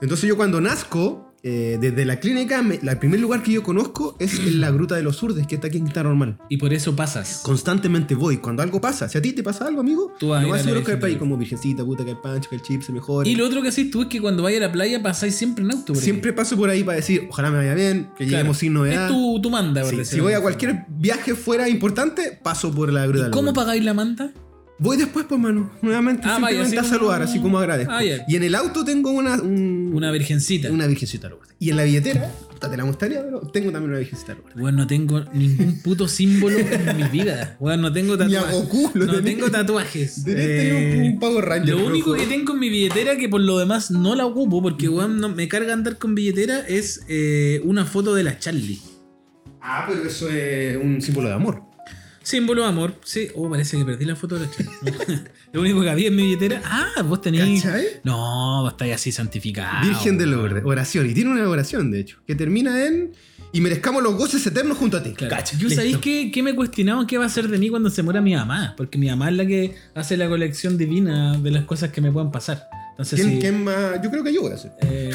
Entonces yo cuando nazco, eh, desde la clínica, me- la- el primer lugar que yo conozco es en la Gruta de los Urdes, que está aquí en Quinta Normal. Y por eso pasas. Constantemente voy. Cuando algo pasa, si a ti te pasa algo, amigo, Tú vas a lo ir a la que ahí de como virgencita, puta, que el pancho, que el chip se mejore. Y lo otro que haces tú es que cuando vayas a la playa pasáis siempre en auto. ahí. Siempre paso por ahí para decir, ojalá me vaya bien, que Claro. lleguemos sin novedad. Es tu, tu manda, por Sí, si voy a de cualquier viaje fuera importante, paso por la Gruta de forma. los ¿Cómo pagáis la manta? Voy después, pues, mano. Nuevamente, Ah, vaya, simplemente así a como- saludar, así como agradezco. Ah, ya. Y en el auto tengo una. un- Una virgencita. Una virgencita Lourdes. Y en la billetera, puta, te la mostraría, pero tengo también una virgencita Lourdes. Bueno, no tengo ningún puto símbolo en mi vida. Bueno, no tengo tatuajes. Goku lo no tenés. tengo tatuajes. Deberías tener un, Eh, un Power Ranger. Lo único rojo. que tengo en mi billetera, que por lo demás no la ocupo, porque weón, no, me carga andar con billetera, es eh, una foto de la Charlie. Ah, pero eso es un símbolo de amor. Símbolo de amor, sí. Oh, parece que perdí la foto de la Charlie. lo único que había en mi billetera. Ah, vos tenés. ¿Cachai? No, vos estáis así santificado. Virgen de. Lourdes. Oración. Y tiene una oración, de hecho, que termina en. Y merezcamos los goces eternos junto a ti. Claro. Cacha, Yo listo. sabéis que, que me he cuestionado qué va a ser de mí cuando se muera mi mamá. Porque mi mamá es la que hace la colección divina de las cosas que me puedan pasar. Entonces, ¿Quién, si, quién más? Yo creo que yo voy a hacer. eh,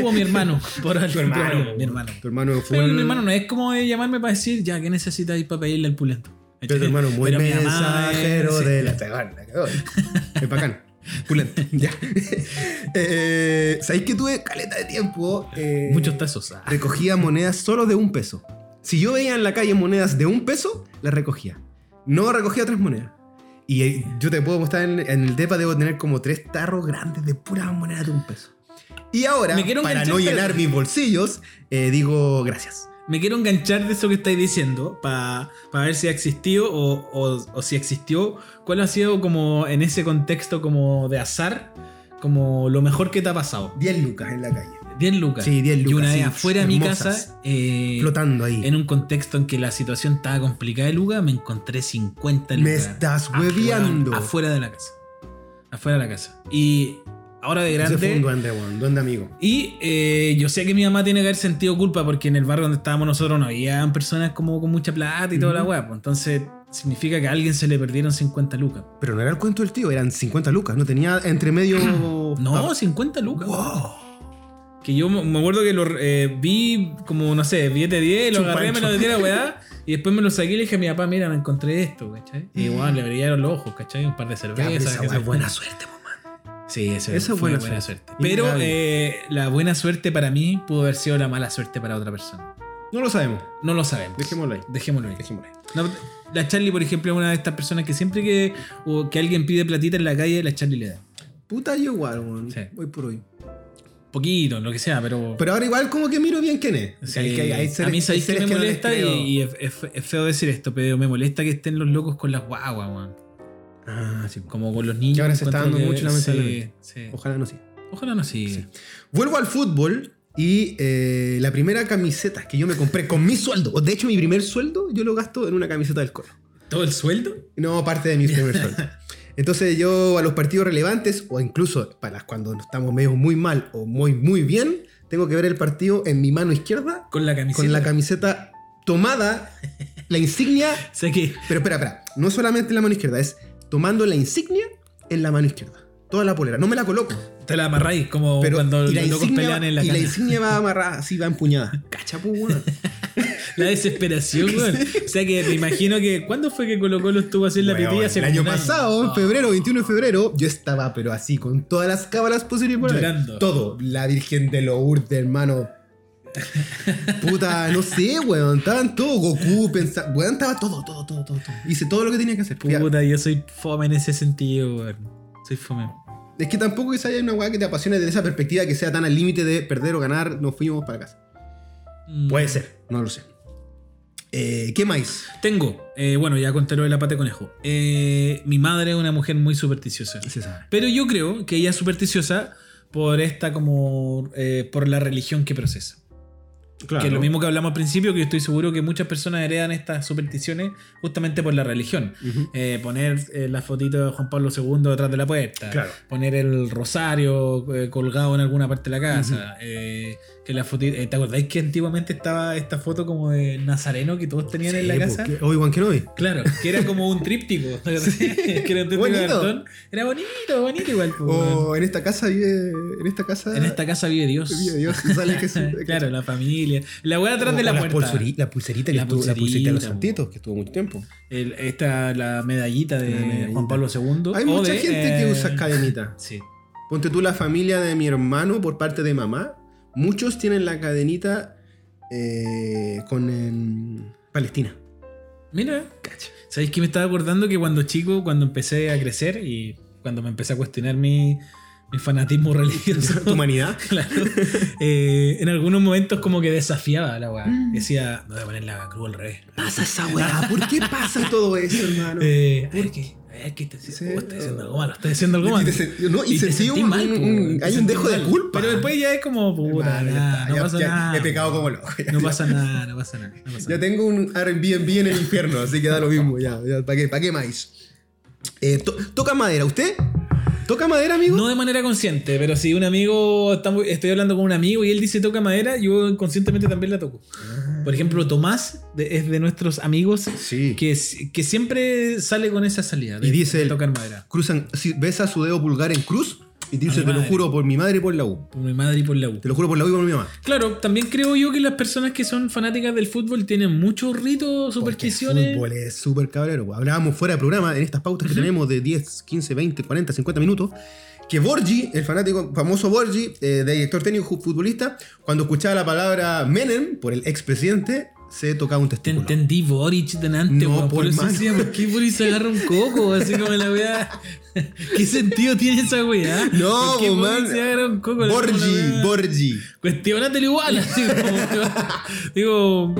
tú o mi hermano. Por Tu hermano. Mi hermano. Tu hermano fue. Pero mi hermano no es como de llamarme para decir, ya, ¿qué necesitáis para pedirle al pulento? Pero tu hermano muy Pero mensajero es- de la cagón, la cagón. Es bacán. Pulento. ya. Eh, ¿Sabéis que tuve caleta de tiempo? eh, Muchos tazos. Ah. Recogía monedas solo de un peso. Si yo veía en la calle monedas de un peso, las recogía. No recogía otras monedas. Y eh, yo te puedo mostrar en, en el DEPA, debo tener como tres tarros grandes de puras monedas de un peso. Y ahora, para no llenar mis bolsillos, eh, digo gracias. Me quiero enganchar de eso que estáis diciendo para ver si ha existido o, o- o si existió, cuál ha sido como en ese contexto como de azar, como lo mejor que te ha pasado. 10 lucas en la calle. 10 lucas. Sí, 10 Y lucas, una vez sí, afuera de mi casa, eh, Flotando ahí. en un contexto en que la situación estaba complicada de lucas, me encontré 50 lucas. Me estás afuera- hueveando. Afuera de la casa. Afuera de la casa. Y ahora de Ese fue un grande... duende, weón, duende amigo. Y eh, yo sé que mi mamá tiene que haber sentido culpa porque en el barrio donde estábamos nosotros no había personas como con mucha plata y toda la weá. pues. Entonces significa que a alguien se le perdieron 50 lucas. Pero no era el cuento del tío, eran 50 lucas. No tenía entre medio. No, Ah, 50 lucas. wow. Que yo me acuerdo que lo eh, vi como, no sé, billete 10, lo agarré, me lo metí la weá. Y después me lo saqué y le dije a mi papá, mira, me encontré esto, ¿cachai? Y igual le brillaron los ojos, ¿cachai? Un par de Ya, cervezas. esa yo. buena suerte, po. Sí, eso Esa fue buena, buena suerte. suerte. Pero eh, la buena suerte para mí pudo haber sido la mala suerte para otra persona. No lo sabemos. No lo sabemos. Dejémoslo ahí. Dejémoslo ahí. Dejémoslo ahí. No, la Charlie, por ejemplo, es una de estas personas que siempre que, o que alguien pide platita en la calle, la Charlie le da. Puta, yo igual, weón. Sí. Hoy por hoy. Poquito, lo que sea, pero. Pero ahora igual como que miro bien quién es. Sí, Hay a mí sabéis que me molesta y, es- es feo decir esto, pero me molesta que estén los locos con las guaguas, weón. Ah, sí. Como con los niños. Que ahora se está dando que- mucho, lamentablemente. Sí, sí. Ojalá no sí. Ojalá no siga. Vuelvo al fútbol y eh, la primera camiseta que yo me compré con mi sueldo, o de hecho mi primer sueldo, yo lo gasto en una camiseta del Colo. ¿Todo el sueldo? No parte de mi primer sueldo. Entonces yo a los partidos relevantes, o incluso para cuando estamos medio muy mal o muy, muy bien, tengo que ver el partido en mi mano izquierda Con la camiseta. con la camiseta tomada, la insignia. Sea que. Pero espera, espera, no solamente en la mano izquierda, es tomando la insignia en la mano izquierda. Toda la polera, no me la coloco. Te la amarráis como Pero cuando los locos pelean en la y la insignia va amarrada, así va empuñada. Cacha, pues, weón. La desesperación, weón. O sea que me imagino que. ¿Cuándo fue que Colo Colo estuvo así en la pipilla? Hace el año pasado, en Ah. febrero, 21 de febrero, yo estaba, pero así, con todas las cábalas posibles. Llorando. Todo. La Virgen de Lourdes, hermano. Puta, no sé, weón. Estaban todos. Goku, pensaba. Weón, estaba todo, todo, todo, todo, todo. Hice todo lo que tenía que hacer. Puta, yo soy fome en ese sentido, weón. Soy fome. Es que tampoco que haya una weá que te apasione desde esa perspectiva que sea tan al límite de perder o ganar, nos fuimos para casa. Mm. Puede ser, no lo sé. Eh, ¿Qué más? Tengo, eh, bueno, ya conté lo de la pata de conejo. Eh, mi madre es una mujer muy supersticiosa. Se sabe. Pero yo creo que ella es supersticiosa por esta como. por la religión que procesa. Claro. Que es lo mismo que hablamos al principio, que yo estoy seguro que muchas personas heredan estas supersticiones justamente por la religión. Eh, poner eh, la fotito de Juan Pablo II detrás de la puerta. Claro. Poner el rosario eh, colgado en alguna parte de la casa. Que la fotito, eh, ¿Te acordáis que antiguamente estaba esta foto como de Nazareno que todos tenían en la Sí, casa? Obi-Wan Kenobi. Claro, que era como un tríptico. que era un tríptico de Bonito. cartón. Era bonito, bonito igual. pues. O en esta casa vive. En esta casa. En esta casa vive Dios. vive Dios. y Sale Jesús. claro, la familia. La weá atrás O- de la o puerta. pulseri- la pulserita, que La estuvo- la pulserita de los pulserita, santitos, que estuvo mucho tiempo. El- esta, la medallita de La medallita. Juan Pablo II. Hay mucha de, gente que eh, usa cadenita. Sí. Ponte tú la familia de mi hermano por parte de mamá. Muchos tienen la cadenita eh, con Palestina. Mira, ¿sabéis que me estaba acordando que cuando chico, cuando empecé a crecer y cuando me empecé a cuestionar mi, mi fanatismo religioso? Tu humanidad. Claro. Eh, en algunos momentos como que desafiaba a la weá. Decía, me voy a poner la cruz al revés. Pasa esa weá. ¿Por qué pasa todo eso, hermano? Eh, ¿Por qué? Que Sí. estoy haciendo algo malo, estoy haciendo algo malo. no, y te sentí sentí un- mal, un- po, un- te hay un dejo de mal. culpa. Pero después ya es como, puta, nada, no ya- pasa ya nada. He pecado como loco. ya. No pasa nada, no pasa nada. no pasa Ya tengo un Airbnb en el infierno, así que da lo mismo. Ya, ¿para qué, pa' qué más? Eh, to- toca madera, ¿usted? ¿Toca madera, amigo? No de manera consciente, pero si un amigo, estoy hablando con un amigo y él dice toca madera, yo inconscientemente también la toco. Por ejemplo, Tomás de- es de nuestros amigos Sí. que, que siempre sale con esa salida. De, Y dice de tocar madera. Cruzan, si besa su dedo pulgar en cruz y dice, te lo juro por mi madre y por la U. Por mi madre y por la U. Te lo juro por la U y por mi mamá. Claro, también creo yo que las personas que son fanáticas del fútbol tienen muchos ritos, supersticiones. Porque el fútbol es súper cabrero. Hablábamos fuera de programa en estas pautas que tenemos de 10, 15, 20, 40, 50 minutos. Que Borgi, el fanático famoso Borgi, eh, de director técnico futbolista, cuando escuchaba la palabra Menem por el expresidente, se tocaba un Te testículo. entendí Boric delante, No, por por eso mano. decía, ¿por qué Boric se agarra un coco? Así como la weá. ¿Qué sentido tiene esa weá? No, ¿Por qué pues, Boric man. se agarra un coco? Borgi. Borgi. Cuestionátelo igual, así como. digo.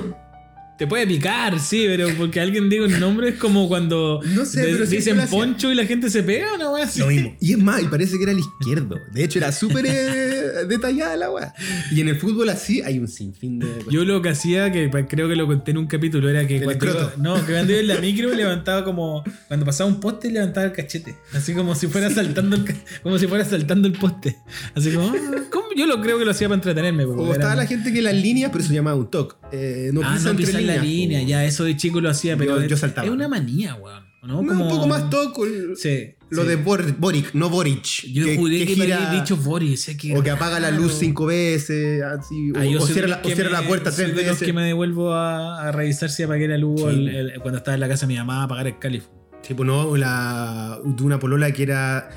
Te puede picar, sí, pero porque alguien diga un nombre es como cuando No sé, de- pero siempre dicen poncho y la gente se pega, una weá así. Lo mismo. Y es más, y parece que era el izquierdo. De hecho, era súper eh, detallada la weá. Y en el fútbol así hay un sinfín de. Yo lo que hacía, que creo que lo conté en un capítulo, era que El cuando iba, no, que cuando iba en la micro levantaba como. Cuando pasaba un poste, levantaba el cachete. Así como si fuera saltando el, como si fuera saltando el poste. Así como. ah, ¿cómo? Yo lo creo que lo hacía para entretenerme. O estaba la gente que las líneas, pero eso se llamaba un toque. Eh, no ah, pisa no la línea, ya, eso de chico lo hacía, pero Yo- es- yo saltaba. es una manía, weón. ¿no? Como- un poco más toco. Sí. Lo sí. de Bor- Boric, no Boric. Yo juré que, me había dicho Boris. sé que o que apaga la luz cinco veces. Así, o, Ah, o soy cierra, la, o que cierra la puerta tres los veces. que me devuelvo a, a revisar si apagué la luz Sí. el- el- cuando estaba en la casa de mi mamá a apagar el cáliz. Sí, pues no, la, de una polola que era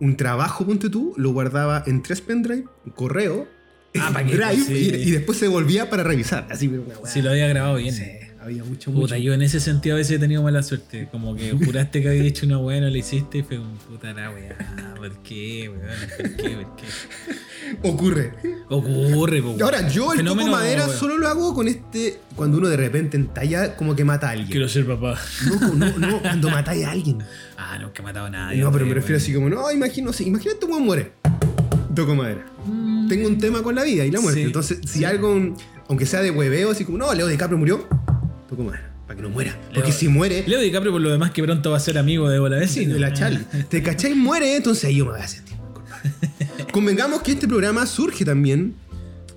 un trabajo, ponte tú, lo guardaba en tres pendrive, un correo, Ah, ¿para qué? drive, Sí. y, y después se volvía para revisar. Así, pero weá. Si lo había grabado bien. Sí, había mucho, Puta, mucho. yo en ese sentido a veces he tenido mala suerte. Como que juraste que había hecho una weá, no la hiciste y fue como puta la weá. ¿Por qué, weón? ¿Por qué? ¿Por qué? Ocurre. Ocurre, po, ahora, yo el toco madera solo lo hago con este. Cuando uno de repente entalla como que mata a alguien. Quiero ser papá. No, no, no, cuando matáis a alguien. Ah, nunca he matado a nadie. No, pero me refiero así como, no, imagino, imagínate cómo muere. Toco madera. Tengo un tema con la vida y la muerte. Sí. Entonces, si algo, aunque sea de hueveo, así como, no, Leo DiCaprio murió, toco madera. Para que no muera. Porque si muere, Leo DiCaprio, por lo demás, que pronto va a ser amigo de Bola Vecino. de la Charlie. ¿Te cachai? Muere, entonces ahí yo me voy a sentir. Convengamos que este programa surge también.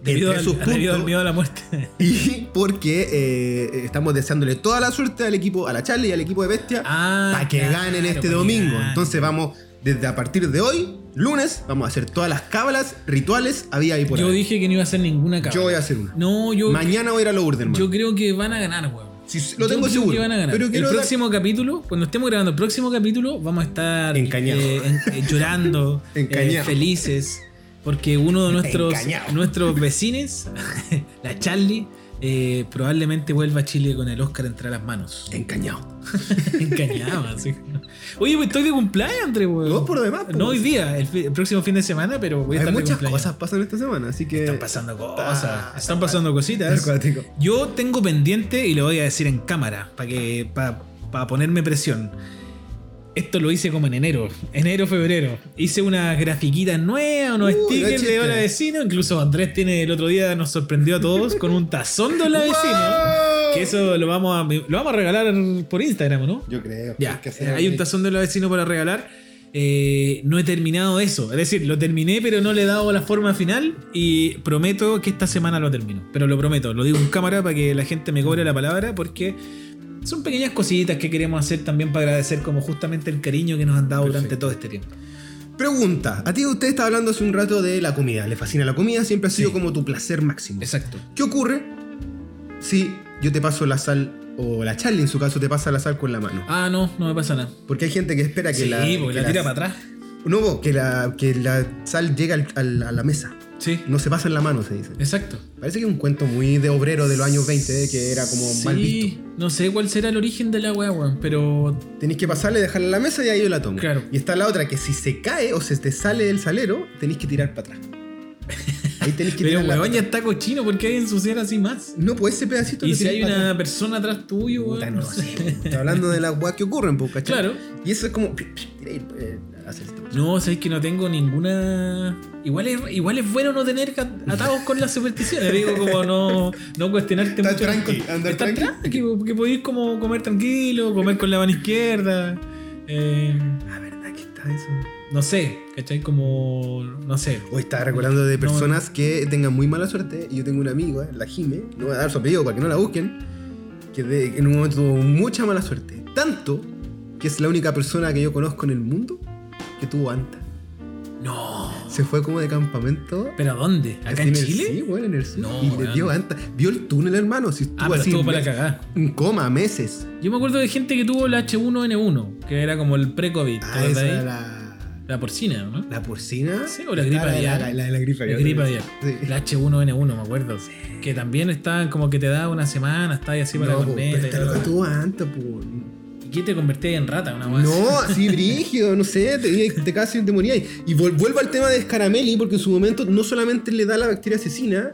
Debido al, sus debido al puntos, miedo a la muerte. Y porque eh, estamos deseándole toda la suerte al equipo, a la Charlie y al equipo de Bestia, Ah, para que claro, ganen este que domingo. ganen. Entonces vamos, desde a partir de hoy, lunes, vamos a hacer todas las cábalas, rituales, había y por Yo ahí. dije que no iba a hacer ninguna cámara. Yo voy a hacer una. No, yo, Mañana voy a ir a Lourdes, yo creo que van a ganar, weón. Sí, lo Yo tengo creo seguro. que van a ganar. Pero el dar- próximo capítulo, cuando estemos grabando el próximo capítulo, vamos a estar Encañados. eh, en- eh, llorando, eh, Encañados. felices, porque uno de nuestros, nuestros vecines, la Charlie, eh, probablemente vuelva a Chile con el Oscar entre las manos. Encañado. Encañado, así. Oye, pues estoy de cumpleaños, André, weón. No, por lo demás, pues. No hoy día, el, próximo fin de semana, pero voy a Hay estar de muchas cumpleaños. cosas pasan esta semana, así que. Están pasando cosas. Ah, están pasando cositas. acuático. Yo tengo pendiente, y lo voy a decir en cámara, para que para ponerme presión. Esto lo hice como en enero, enero, febrero. Hice unas grafiquitas nuevas, unos Uh, stickers de. Hola Vecino. Incluso Andrés tiene el otro día, nos sorprendió a todos con un tazón de Hola Vecino. Que eso lo vamos a, lo vamos a regalar por Instagram, ¿no? Yo creo. Ya, Hay que un tazón de Hola Vecino para regalar. Eh, no he terminado eso. Es decir, lo terminé, pero no le he dado la forma final. Y prometo que esta semana lo termino. Pero lo prometo, lo digo en cámara para que la gente me cobre la palabra. Porque son pequeñas cositas que queremos hacer también para agradecer, como justamente el cariño que nos han dado durante todo este tiempo. Pregunta. A ti usted estaba hablando hace un rato de la comida. Le fascina la comida, siempre ha sido Sí. como tu placer máximo. Exacto. ¿Qué ocurre si yo te paso la sal, o la Charlie en su caso te pasa la sal con la mano? Ah, no, no me pasa nada. Porque hay gente que espera que sí, la. porque que la tira para atrás. No, que la, que la sal al- al- a la mesa. Sí, No se pasa en la mano, se dice. exacto. Parece que es un cuento muy de obrero de los años 20, eh, que era como mal visto. Sí, no sé cuál será el origen de la weá, weón, pero Tenéis que pasarle, dejarla en la mesa y ahí yo la tomo. Claro. Y está la otra que si se cae o se te sale del salero, tenéis que tirar para atrás. Ahí tenéis que Pero weón ya está cochino, ¿por qué hay que ensuciar así más? No, pues ese pedacito Y si hay una atrás. persona atrás tuyo, weón. Puta, no sé. Está hablando de las weas que ocurren, pues, ¿cachai? Claro. Y eso es como. Esto. No, sabéis que no tengo ninguna. Igual es, igual es bueno no tener atados con las supersticiones. Digo, como no, no cuestionarte Estar mucho. tranqui, andar Estar tranqui. podéis como comer tranquilo, comer con la mano izquierda. eh, Ah, ¿verdad que está eso? no sé, ¿cachai? Como. No sé. Hoy estaba recordando de personas que tengan muy mala suerte. Y yo tengo una amiga, la Jime, no voy a dar su apellido para que no la busquen, que de- en un momento tuvo mucha mala suerte. Tanto que es la única persona que yo conozco en el mundo que tuvo anta. No. Se fue como de campamento. ¿Pero a dónde? ¿Acá en el- Chile? Sí, bueno, en el sur. No, y le dio anta. Vio el túnel, hermano. Si estuvo Ah, pero así. estuvo para la cagada. En coma, meses. Yo me acuerdo de gente que tuvo la H1N1, que era como el pre-COVID. ¿te Ah, esa era la. La porcina, ¿no? La porcina. Sí, o la gripe aviar. La, la, la gripe La gripe aviar. Sí. La H1N1, me acuerdo. Que también está como que te da una semana, está ahí así para No, la corneta. pero tuvo anta, po. ¿Y qué te convertías en rata? Una weá No, así? brígido, no sé, te, te casi te morías. Y vuelvo al tema de Scaramelli, porque en su momento no solamente le da la bacteria asesina,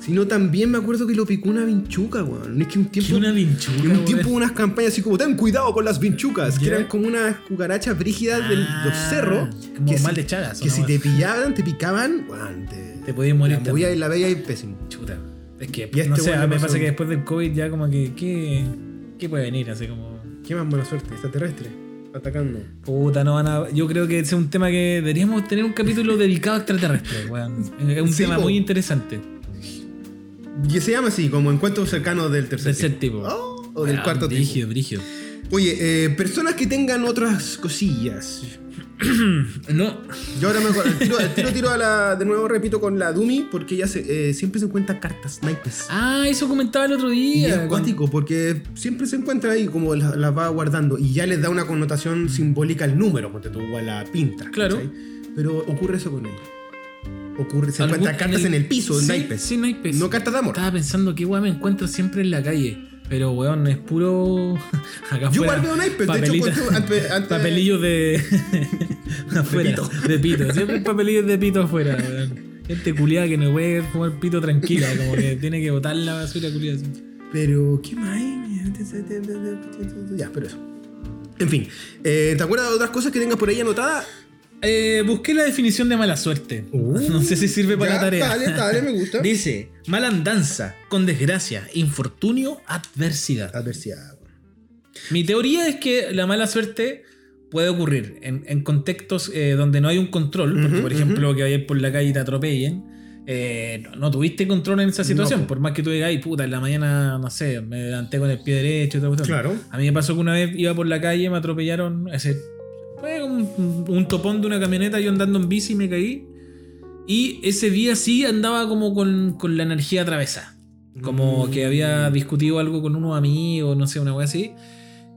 sino también me acuerdo que lo picó una vinchuca, weón. Es que un ¿Qué tiempo. una vinchuca, en un weón? tiempo hubo unas campañas así como ten cuidado con las vinchucas, que eran como unas cucarachas brígidas de Ah, los cerros. como que mal si- de Chagas, Que ¿o si te pillaban, te picaban, weón, te, Te podías morir la movía y la veía y pésimo. Chuta. Es que, Y no este sé, me pasa que después del COVID ya como que, ¿qué, qué puede venir? Así como... Qué más buena suerte, extraterrestre, atacando. Puta, no van a... Yo creo que ese es un tema que deberíamos tener un capítulo dedicado a extraterrestres, weón. Es un Sí, tema po. muy interesante. Y se llama así, como encuentros cercanos del tercer, Tercer tipo. Oh, o del Weón, cuarto tipo. Oye, eh, personas que tengan otras cosillas. No, Yo ahora me tiro, tiro tiro a la, de nuevo repito con la Dumi, porque ella se, eh, siempre se encuentra cartas, naipes. Ah, eso comentaba el otro y día. es acuático, porque siempre se encuentra ahí como las las va guardando y ya les da una connotación simbólica al número, porque tú igual la pinta. Claro. Pero ocurre eso con ella. Ocurre, se encuentran cartas en el, piso, sí, naipes. Sí, naipes. No cartas de amor. Estaba pensando que weón me encuentro siempre en la calle. Pero weón, es puro. Acá Yo igual veo naipes, de hecho, antes- antes- papelillos de. afuera. pito. De pito. Siempre papelillos de pito afuera, weón. Gente culiada que no puede fumar pito tranquila, como que tiene que botar la basura culiada. Pero, ¿qué más? Ya, pero eso. En fin, eh, ¿te acuerdas de otras cosas que tengas por ahí anotadas? Eh, busqué la definición de mala suerte. no sé si sirve para Ya, la tarea. Dale, dale, me gusta. Dice: malandanza, con desgracia, infortunio, adversidad. Adversidad. Mi teoría es que la mala suerte puede ocurrir en, en contextos eh, donde no hay un control, porque por ejemplo que vayas por la calle y te atropellen, eh, no, no tuviste control en esa situación, No, por más que tú digas, ay puta, en la mañana, no sé, me levanté con el pie derecho y todo. Claro. A mí me pasó que una vez iba por la calle, me atropellaron, ese, un, un topón de una camioneta, yo andando en bici me caí, y ese día sí andaba como con, con la energía atravesada. Como Mm. que había discutido algo con unos amigos, no sé, una wea así.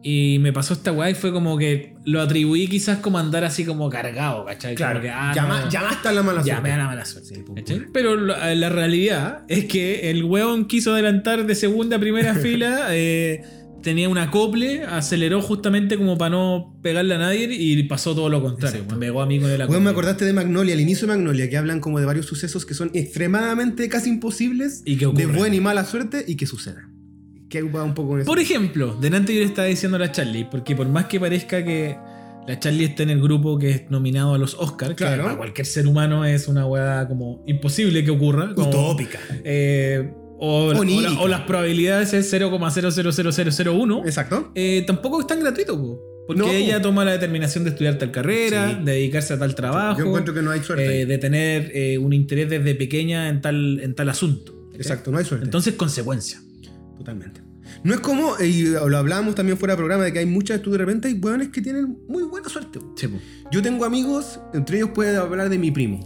Y me pasó esta weá y fue como que lo atribuí quizás como andar así como cargado, ¿cachai? Claro. Como que, ah, Llama- no, Llamaste a la mala ya suerte. me da la mala suerte. Sí, pues. Pero la, la realidad es que el weón quiso adelantar de segunda a primera fila, eh, tenía un acople, aceleró justamente como para no pegarle a nadie y pasó todo lo contrario. Exacto. Me pegó a mí con el acople. Bueno, me acordaste de Magnolia, al inicio de Magnolia, que hablan como de varios sucesos que son extremadamente casi imposibles Y que de buena y mala suerte y que sucedan. Que un poco con eso. Por ejemplo, delante yo le estaba diciendo a la Charlie, porque por más que parezca que La Charlie está en el grupo que es nominado a los Oscars. Claro. Que para cualquier ser humano es una weá como imposible que ocurra. como, Utópica. eh, o, o la- Onírica. o las probabilidades es 0,000001. Exacto. Eh, tampoco es tan gratuito, po, porque No, ella toma la determinación de estudiar tal carrera, Sí. de dedicarse a tal trabajo, Yo encuentro que no hay suerte. eh, de tener eh, un interés desde pequeña en tal, en tal asunto. Exacto, no hay suerte. Entonces, consecuencia. Totalmente. No es como, y lo hablábamos también fuera de programa, de que hay muchas, tú de repente hay hueones que tienen muy buena suerte. Sí. Yo tengo amigos, entre ellos puede hablar de mi primo.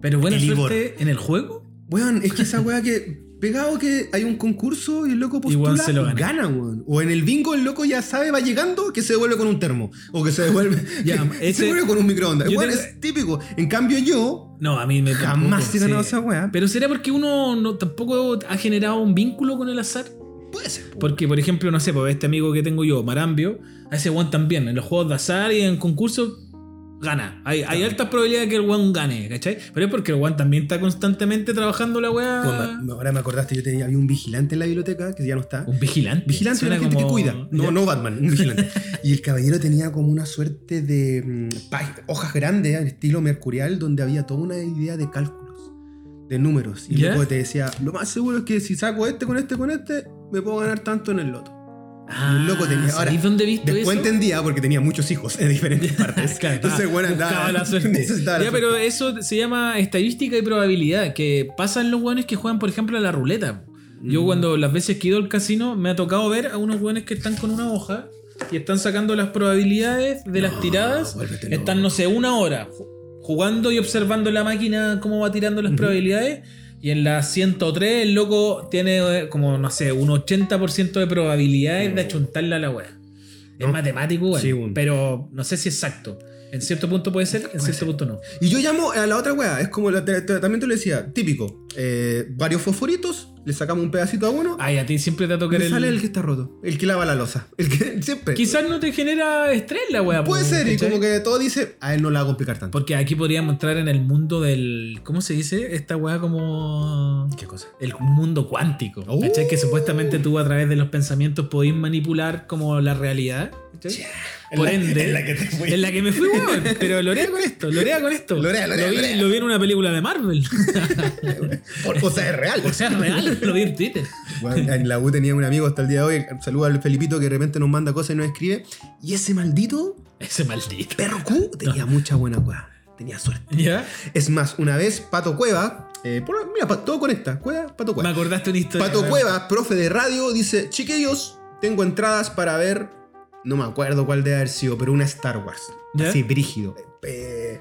Pero buena El Igor. suerte en el juego. Weón, es que esa weá que. Pegado que hay un concurso y el loco weón postula, se lo gana. gana, weón. O en el bingo el loco ya sabe, va llegando, que se devuelve con un termo. O que se devuelve, Ya, que ese- se devuelve con un microondas. Weón, tengo- es típico. En cambio yo, No, a mí me jamás tampoco, he ganado sí. esa weá. Pero será porque uno no, tampoco ha generado un vínculo con el azar. Puede ser. po. Porque, por ejemplo, no sé, pues este amigo que tengo yo, Marambio, a ese one también, en los juegos de azar y en concursos, gana. Hay, hay altas probabilidades de que el one gane, ¿cachai? Pero es porque el one también está constantemente trabajando la weá. Weón, ahora me acordaste, yo tenía, había un vigilante en la biblioteca, que ya no está. Un vigilante. Vigilante, una gente como- que cuida. No, no Batman, un vigilante. y el caballero tenía como una suerte de mm, hojas grandes, al estilo mercurial, donde había toda una idea de cálculos, de números. Y luego te decía, lo más seguro es que si saco este con este con este, me puedo ganar tanto en el loto. Ah, loco tenía- ahora, ¿sabéis dónde visto Después eso? entendía porque tenía muchos hijos en diferentes partes. Claro, Entonces, bueno, andaba. la suerte. necesitaba la Ya, suerte. pero eso se llama estadística y probabilidad, que pasan los weones que juegan, por ejemplo, a la ruleta. Yo Mm. cuando las veces que he ido al casino me ha tocado ver a unos weones que están con una hoja y están sacando las probabilidades de las tiradas. Están, no sé, una hora ju- jugando y observando la máquina cómo va tirando las Ujú. probabilidades. Y en la 103 el loco tiene eh, como, no sé, un 80% de probabilidades de achuntarle a la wea. Es No. matemático, Sí, weón. pero no sé si exacto. En cierto punto puede ser, en cierto punto no. Y yo llamo a la otra weá, es como la- te- te- también te lo decía, típico. eh, varios fosforitos, le sacamos un pedacito a uno, Ay, a ti siempre te va a tocar me el. sale el que está roto, el que lava la losa. El que siempre. Quizás no te genera estrés la wea. Puede ser, y como que todo dice, a él no la va a complicar tanto. Porque aquí podríamos entrar en el mundo del. ¿Cómo se dice? Esta wea como. ¿Qué cosa? El mundo cuántico. Uh. ¿Cachai? Que supuestamente tú a través de los pensamientos podés manipular como la realidad. Por En la- ende. en la que te fui. En la que me fui, weón. Pero lorea con esto, lorea con esto. Lorea, lorea, lo, vi, lorea. lo vi en una película de Marvel. O sea, es real. o sea, es real. Lo vi en Twitter. Bueno, en la U tenía un amigo hasta el día de hoy, saluda al Felipito que de repente nos manda cosas y nos escribe. Y ese maldito Ese maldito. perro Q tenía mucha buena weá. Tenía suerte. ¿Ya? Es más, una vez Pato Cueva, eh, por- mira, todo conecta, Cueva, Pato Me Cueva. acordaste una historia. Pato Cueva, profe de radio, dice, chiquillos, tengo entradas para ver, no me acuerdo cuál debe haber sido, pero una Star Wars. ¿Ya? Así, brígido. Eh,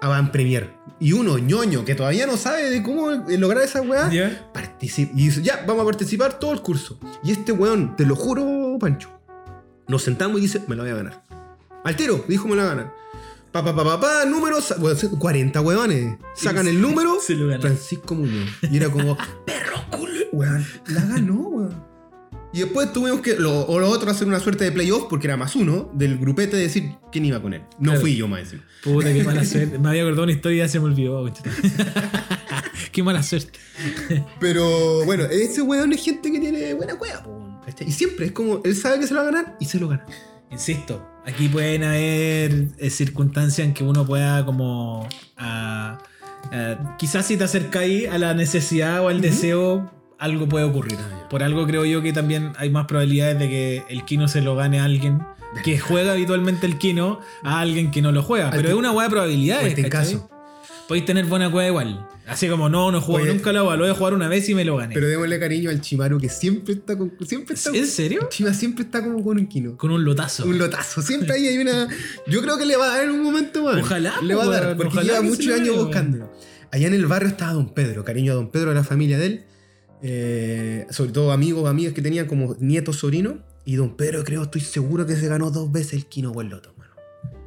Avant Premier. Y uno, ñoño, que todavía no sabe de cómo eh, lograr esa weá, participa. Y dice, ya, vamos a participar todo el curso. Y este weón, te lo juro, Pancho, nos sentamos y dice, me lo voy a ganar. Al tiro, dijo, me lo voy a ganar. Pa, pa, pa, pa, pa, números, bueno, 40 weones. Sacan el número. Francisco Muñoz. Y era como, perro culo, weón. La ganó, weón. Y después tuvimos que, lo, o lo otro, hacer una suerte de playoff, porque era más uno, del grupete de decir quién iba con él. No Claro. fui yo, más encima. Puta, qué mala suerte. Me había acordado una historia y ya se me olvidó. qué mala suerte. Pero bueno, ese weón es gente que tiene buena cueva. Y siempre es como, él sabe que se lo va a ganar y se lo gana. Insisto, aquí pueden haber eh, circunstancias en que uno pueda como... ah, ah, quizás si te acercáis a la necesidad o al deseo, algo puede ocurrir. Ah. Por algo creo yo que también hay más probabilidades de que el Kino se lo gane a alguien que juega habitualmente el Kino a alguien que no lo juega. Pero es una hueá de probabilidades. este ¿cachai? caso. Podéis tener buena cueva igual. Así como, no, no juego Oye. nunca la lo voy a jugar una vez y me lo gané. Pero démosle cariño al Chimaru que siempre está con. Siempre está ¿En serio? Chima siempre está como con un kino. Con un lotazo. Un lotazo. Siempre ahí hay una. Yo creo que le va a dar en un momento más. Ojalá, Le va a dar. weón, Porque lleva muchos años buscándolo. Allá en el barrio estaba Don Pedro. Cariño a Don Pedro, a la familia de él. Eh, sobre todo amigos, amigas que tenían como nietos, sobrinos. Y Don Pedro, creo, estoy seguro que se ganó dos veces el Kino o el Loto, mano.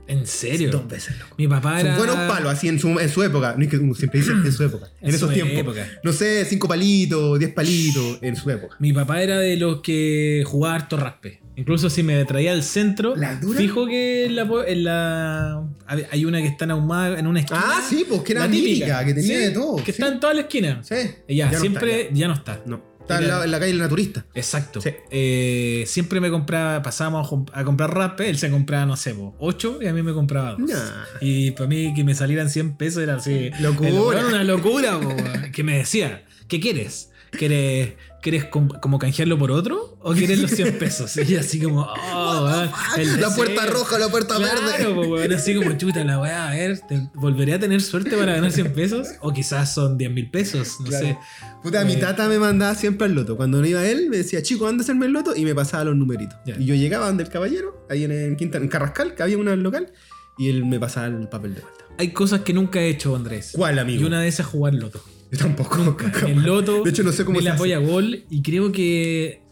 ¿En serio? Dos veces, loco. Mi papá Son era. buenos palos, así en su, en su época. No es que uno siempre dice en su época. En, En esos tiempos. época. No sé, cinco palitos, diez palitos, en su época. Mi papá era de los que jugaba harto raspe. Incluso si me traía al centro, ¿La dura? fijo que en la, en la- hay una que está ahumada en una esquina. Ah, sí, pues que era típica. que tenía Sí, de todo. Que sí. está en toda la esquina. Sí. Y ya, no siempre está, ya. no está. No. Está en la, en la calle del naturista. Exacto. Sí. Eh, siempre me compraba, pasábamos a com- a comprar raspe, él se compraba, no sé, 8 y a mí me compraba 2. Nah. Y para mí que me salieran 100 pesos era así. Locura. Era una locura, po. Que me decía, ¿qué quieres? ¿Quieres, ¿quieres com- como canjearlo por otro? ¿O quieres los 100 pesos? Y así como, oh, weón, el La deseo. puerta roja, la puerta Claro, verde. weón, así como chuta la weá, a ver, ¿te- ¿volveré a tener suerte para ganar 100 pesos? O quizás son 10 mil pesos, no Claro. sé. Puta, mi Eh, tata me mandaba siempre al loto. Cuando no iba él, me decía, chico, anda a hacerme el loto y me pasaba los numeritos. Y yo llegaba donde el caballero, ahí en, Quinta, en Carrascal, que había una local, y él me pasaba el papel de vuelta. Hay cosas que nunca he hecho, Andrés. ¿Cuál, amigo? Y una de esas es jugar loto. Yo tampoco. El loto. De hecho, no sé cómo se la hace. polla gol. Y creo que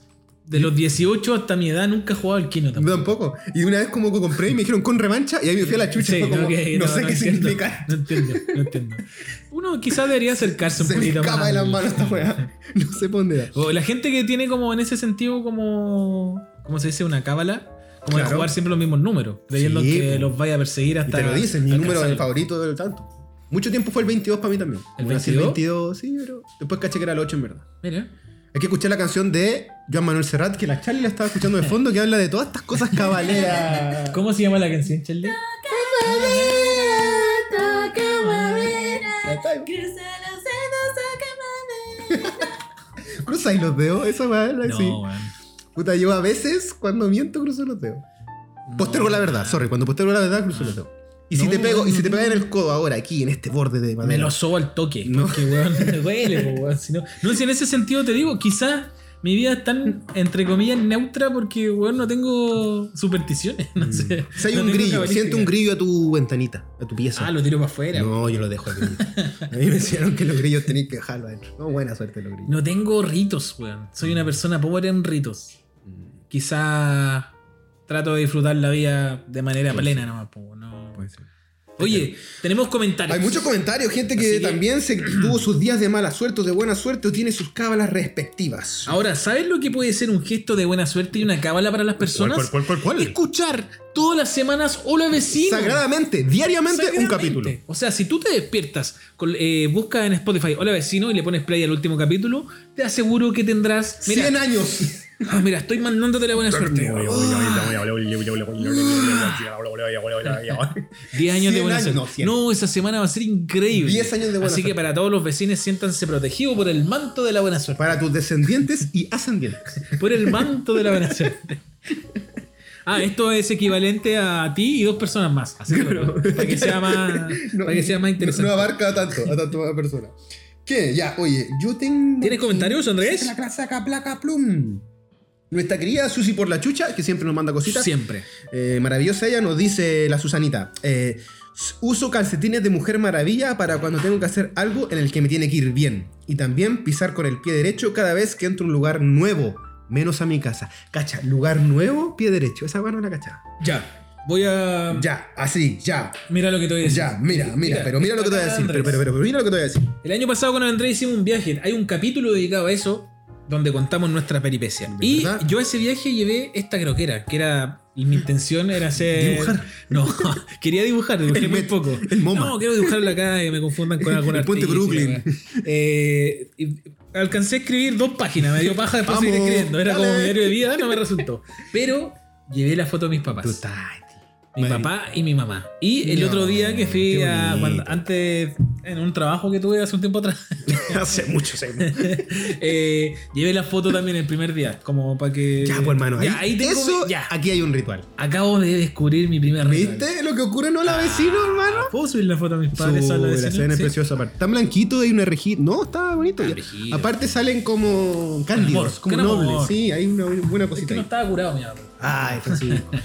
de los 18 hasta mi edad nunca he jugado al Kino tampoco. tampoco. Y una vez como que compré y me dijeron con revancha y ahí me fui a la chucha. Sí, como, que- no, sé qué entiendo, significa. No entiendo, no entiendo. Uno quizás debería acercarse un Se me poquito más. de las manos esta weá. No sé por dónde da. O la gente que tiene como en ese sentido como. ¿Cómo se dice? Una cábala. Como de Claro. jugar siempre los mismos números. Creyendo Sí, que po. los vaya a perseguir Y hasta. te lo dicen, mi número alcanzarlo. favorito del tanto. Mucho tiempo fue el 22 para mí también. ¿El Como nací 22? 22, sí, pero después caché que era el 8 en verdad. Mira. Hay que escuchar la canción de Joan Manuel Serrat, que la Charlie la estaba escuchando de fondo, que habla de todas estas cosas cabaleras. ¿Cómo se llama la canción, Charlie? Cruza ahí los dedos, esa weá, la- No, sí. weón. Puta, yo a veces cuando miento cruzo los dedos. Postergo la verdad, sorry, cuando postergo la verdad cruzo los dedos. Y si te pego, y si te no. pegas en el codo ahora, aquí, en este borde de Me madera. lo sobo al toque. No. Porque, weón, me duele, weón. Si no, no, si en ese sentido te digo, quizás mi vida es tan, entre comillas, neutra porque, weón, no tengo supersticiones. No sé. Si hay No un grillo, siente un grillo a tu ventanita, a tu pieza. Ah, lo tiro para afuera. no, yo lo dejo aquí. A mí me enseñaron que los grillos tenías que dejarlo adentro. No, buena suerte los grillos. No tengo ritos, weón. Soy una persona pobre en ritos. Quizás trato de disfrutar la vida de manera Puede plena ser. nomás, po, no. Puede ser. Oye, tenemos comentarios. Hay muchos comentarios, gente que, también se tuvo sus días de mala suerte o de buena suerte o tiene sus cábalas respectivas. Ahora, ¿sabes lo que puede ser un gesto de buena suerte y una cábala para las personas? ¿Cuál, cuál, cuál, cuál, cuál? Escuchar todas las semanas Hola Vecino. Sagradamente, diariamente un capítulo. O sea, si tú te despiertas, con- eh, busca en Spotify Hola Vecino y le pones play al último capítulo, te aseguro que tendrás. Mira, 100 años. ah, mira, estoy mandándote la buena suerte. Ah, 10 años de 100 buena años, suerte. no, 100. No, esa semana va a ser increíble. 10 años de buena Así que para todos los vecinos, siéntanse protegidos por el manto de la buena suerte. Para tus descendientes y ascendientes. Por el manto de la buena suerte. Ah, esto es equivalente a ti y dos personas más. Así que, para que sea más, para que sea más interesante. No, no abarca tanto, a tanto más personas. ¿Qué? Ya, oye, yo tengo. ¿Tienes comentarios, Andrés? La clasaca placa plum. Nuestra querida Susi por la chucha, que siempre nos manda cositas. Siempre. Eh, maravillosa ella, nos dice la Susanita. eh, uso calcetines de Mujer Maravilla para cuando tengo que hacer algo en el que me tiene que ir bien. Y también pisar con el pie derecho cada vez que entro a un lugar nuevo. Menos a mi casa. Cacha, lugar nuevo, pie derecho. Esa mano la cacha. Ya. Voy a. Ya, así, ya. Mira lo que te voy a decir. Ya, mira, mira, pero mira lo que te voy a decir. Pero, pero, pero, pero mira lo que te voy a decir. El año pasado con Andrés hicimos un viaje. Hay un capítulo dedicado a eso donde contamos nuestra peripecia. ¿De Y yo a ese viaje llevé esta croquera, que era. Mi intención era hacer. ¿Dibujar? No, quería dibujar, dibujé El muy met- poco. el MoMA. No, quiero dibujarlo acá y me confundan con algún El puente Brooklyn. weá. Eh, y alcancé a escribir dos páginas, me dio paja después Vamos, seguir escribiendo. Era como mi diario de vida, no me resultó. Pero llevé la foto de mis papás. Total. Mi Madre- papá y mi mamá. Y el No, otro día que fui a. cuando- antes, en un trabajo que tuve hace un tiempo atrás, hace mucho, hace mucho. eh, llevé la foto también el primer día. Como para que. Ya, pues hermano, ahí, Ya, ahí tengo eso, ya. aquí hay un ritual. Acabo de descubrir mi primer ritual. ¿Viste lo que ocurre en Hola Vecino, hermano? ¿Puedo subir la foto a mis padres? a la vecina? la es Sí. preciosa aparte. Tan blanquito hay una rejita. No, está bonito. Aparte salen como cándidos, como nobles. Sí, hay una buena Es cosita que no estaba curado, mi amor. Ay, Francisco.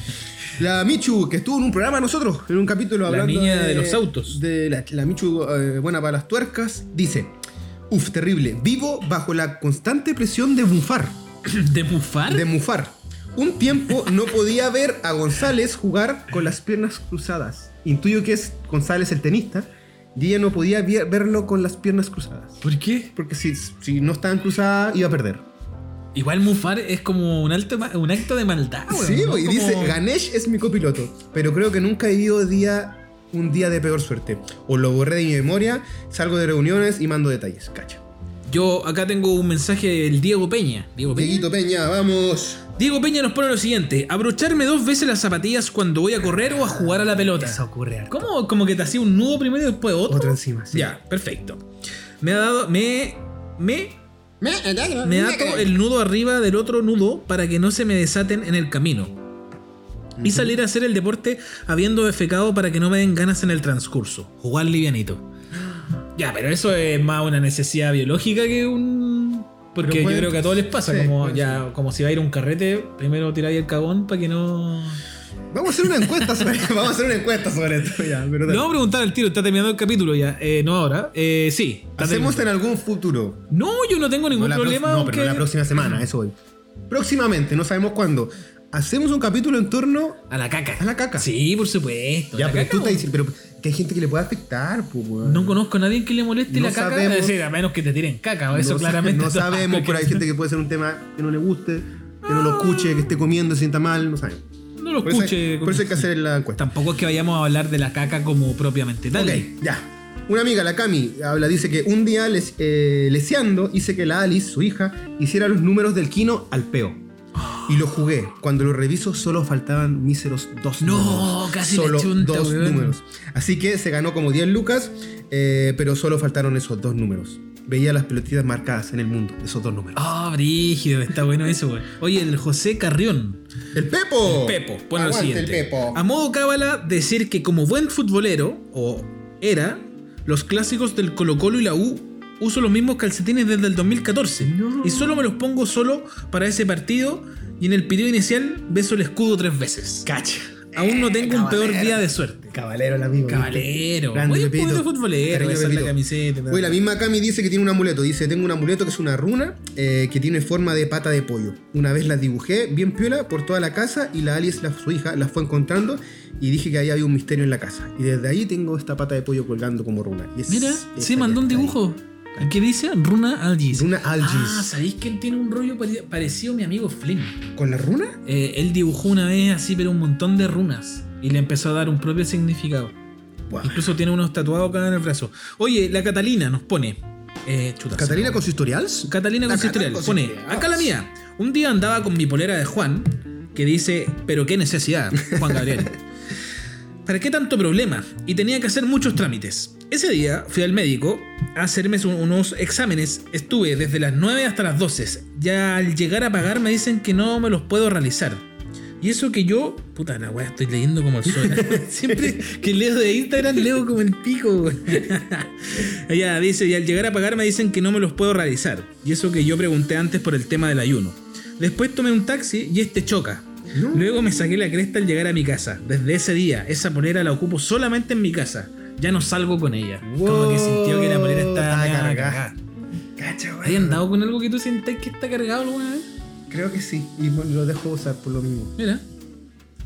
La Michu, que estuvo en un programa nosotros, en un capítulo La hablando niña de los autos. De la, la Michu, eh, buena para las tuercas, dice: Uf, terrible. Vivo bajo la constante presión de bufar. ¿De bufar? De mufar. Un tiempo no podía ver a González jugar con las piernas cruzadas. Intuyo que es González el tenista. Y ella no podía verlo con las piernas cruzadas. ¿Por qué? Porque si, si no estaban cruzadas, iba a perder. Igual mufar es como un, alto, un acto de maldad. weón, sí, ¿no? y Como- dice, Ganesh es mi copiloto. Pero creo que nunca he vivido día, un día de peor suerte. O lo borré de mi memoria, salgo de reuniones y mando detalles. Cacha. Yo acá tengo un mensaje del Diego Peña. Diego Peña. Dieguito Peña, vamos. Diego Peña nos pone lo siguiente: abrocharme dos veces las zapatillas cuando voy a correr o a jugar a la pelota. Eso ocurre algo. ¿Cómo? Como que te hacía un nudo primero y después otro. Otro encima, sí. Ya, perfecto. Me ha dado. Me. Me. Me ato el nudo arriba del otro nudo para que no se me desaten en el camino. Y salir a hacer el deporte habiendo defecado para que no me den ganas en el transcurso. Jugar livianito. Ya, pero eso es más una necesidad biológica que un. Porque puede- yo creo que a todos les pasa, sí, como ya, como si va a ir a un carrete, primero tiráis el cagón para que no. Vamos a hacer una encuesta sobre, vamos a hacer una encuesta sobre esto. Ya, pero Le vamos a preguntar al tiro, está terminando el capítulo ya. Eh, no ahora. Eh, sí. Hacemos en algún futuro. No, yo no tengo ningún No, problema. no, aunque- pero no la próxima semana, eso hoy. Próximamente, no sabemos cuándo. Hacemos un capítulo en torno A la caca. a la caca. Sí, por supuesto. Ya, pero caca, tú estás weón. diciendo, pero que hay gente que le puede afectar, pues. No conozco a nadie que le moleste No la caca. sabemos. Decir, a menos que te tiren caca. Eso no, claramente. No sabemos, pero hay gente que puede ser un tema que no le guste, que no lo escuche, que esté comiendo, se sienta mal, no sabemos. No lo Por eso, escuche. hay, por eso hay que hacer la encuesta. Tampoco es que vayamos a hablar de la caca como propiamente tal. Ok, ya. Una amiga, la Cami, habla, dice que un día les, eh, leseando hice que la Alice, su hija, hiciera los números del Kino al peo. Y lo jugué. Cuando lo reviso, solo faltaban míseros dos No, números. casi Solo chunta, dos weón. números. Así que se ganó como 10 lucas, eh, pero solo faltaron esos dos números. Veía las pelotitas marcadas en el mundo, esos dos números. Ah, brígido, está bueno eso, güey. Oye, el José Carrión. ¡El Pepo! Pepo, pone lo siguiente. el Pepo. A modo cábala, decir que como buen futbolero, o era, los clásicos del Colo Colo y la U, uso los mismos calcetines desde el 2014. No. Y solo me los pongo solo para ese partido y en el periodo inicial beso el escudo tres veces. Cacha. Aún no tengo un peor día de suerte. Caballero el amigo. Caballero. Grande Oye, un futbolero, la camiseta. Oye, la misma Cami dice que tiene un amuleto. Dice, tengo un amuleto que es una runa eh, que tiene forma de pata de pollo. Una vez la dibujé bien piola por toda la casa y la Alice, la, su hija, la fue encontrando y dije que ahí había un misterio en la casa. Y desde ahí tengo esta pata de pollo colgando como runa. Y es Mira, esa sí, mandó un ahí. ¿Qué dice? Runa Algis. Runa Algis. Ah, ¿sabéis que él tiene un rollo pare- parecido a mi amigo Flynn? ¿Con la runa? Eh, él dibujó una vez así, pero un montón de runas. Y le empezó a dar un propio significado. Incluso tiene unos tatuados acá en el brazo. Oye, la Catalina nos pone. Eh, chuta, ¿Catalina con sus historials? Catalina con su historial. Pone, historial. acá la mía. Un día andaba con mi polera de Juan, que dice, pero qué necesidad, Juan Gabriel. ¿Para qué tanto problema? Y tenía que hacer muchos trámites. Ese día fui al médico a hacerme un- unos exámenes. Estuve desde las 9 hasta las 12. Ya al llegar a pagar me dicen que no me los puedo realizar. Y eso que yo, puta la weá, estoy leyendo como el sol. Siempre que leo de Instagram leo como el pico. Ella dice, y al llegar a pagar me dicen que no me los puedo realizar. Y eso que yo pregunté antes por el tema del ayuno. Después tomé un taxi y este choca. No. Luego me saqué la cresta al llegar a mi casa. Desde ese día, esa polera la ocupo solamente en mi casa. Ya no salgo con ella. Como que sintió que la polera estaba cargada. Cacha, weón. ¿Hay andado con algo que tú sientas que está cargado alguna vez? Creo que sí. Y lo dejo usar por lo mismo. Mira.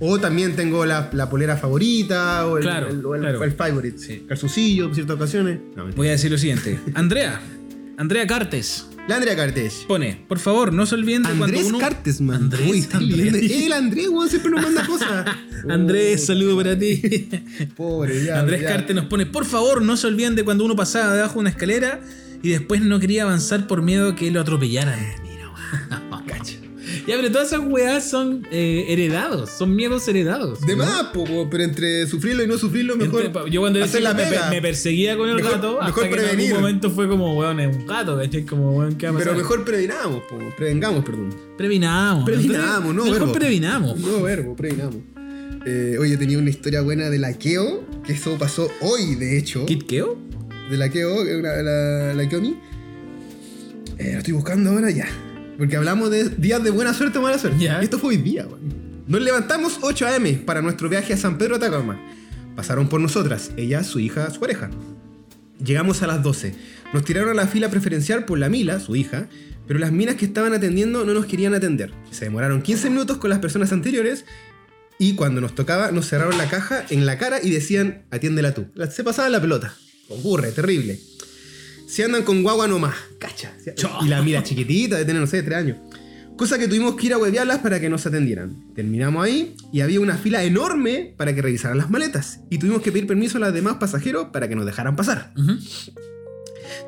O también tengo la, la polera favorita, o el, Claro, el, el- claro. el favorite. Sí. Calzoncillo en ciertas ocasiones. No. Voy a decir lo siguiente. Andrea. Andrea Cartes. La Andrea Cartes. Pone, por favor, no se olviden de Andrés cuando uno... Cartes, man. Andrés, Uy, Andrés. El Andrés, weón, siempre nos manda cosas. Andrés, Oh, saludo para ti. Pobre, ya. Andrés ya. Cartes nos pone, por favor, no se olviden de cuando uno pasaba debajo de una escalera y después no quería avanzar por miedo a que lo atropellaran. Mira. Ya, pero todas esas weas son eh, heredados, son miedos heredados. De ¿no? más, po, po, pero entre sufrirlo y no sufrirlo, mejor. Entre- yo cuando chico la me, me perseguía con el Mejor- gato hasta que en algún momento fue como, weón, es un gato, ¿cachai? Como, weón, ¿qué va a pasar? Pero mejor previnamos, po, prevengamos, perdón. Previnamos. Previnamos, no, Mejor verbo. previnamos. No, verbo, previnamos. Eh, oye, tenía una historia buena de laqueo, que eso pasó hoy, de hecho. ¿Kitkeo? de la Keo, que una- la, la Keomi. Eh, lo estoy buscando ahora ya. Porque hablamos de días de buena suerte o mala suerte. Esto fue hoy día, weón. Nos levantamos 8 a.m. para nuestro viaje a San Pedro de Atacama. Pasaron por nosotras, ella, su hija, su pareja. Llegamos a las 12. Nos tiraron a la fila preferencial por la Mila, su hija, pero las minas que estaban atendiendo no nos querían atender. Se demoraron 15 minutos con las personas anteriores y cuando nos tocaba nos cerraron la caja en la cara y decían, atiéndela tú. Se pasaban la pelota. Ocurre, terrible. Si andan con guagua nomás, cacha. Y la mira chiquitita, de tener, no sé, 3 años. Cosa que tuvimos que ir a huevearlas para que nos atendieran. Terminamos ahí y había una fila enorme para que revisaran las maletas. Y tuvimos que pedir permiso a los demás pasajeros para que nos dejaran pasar.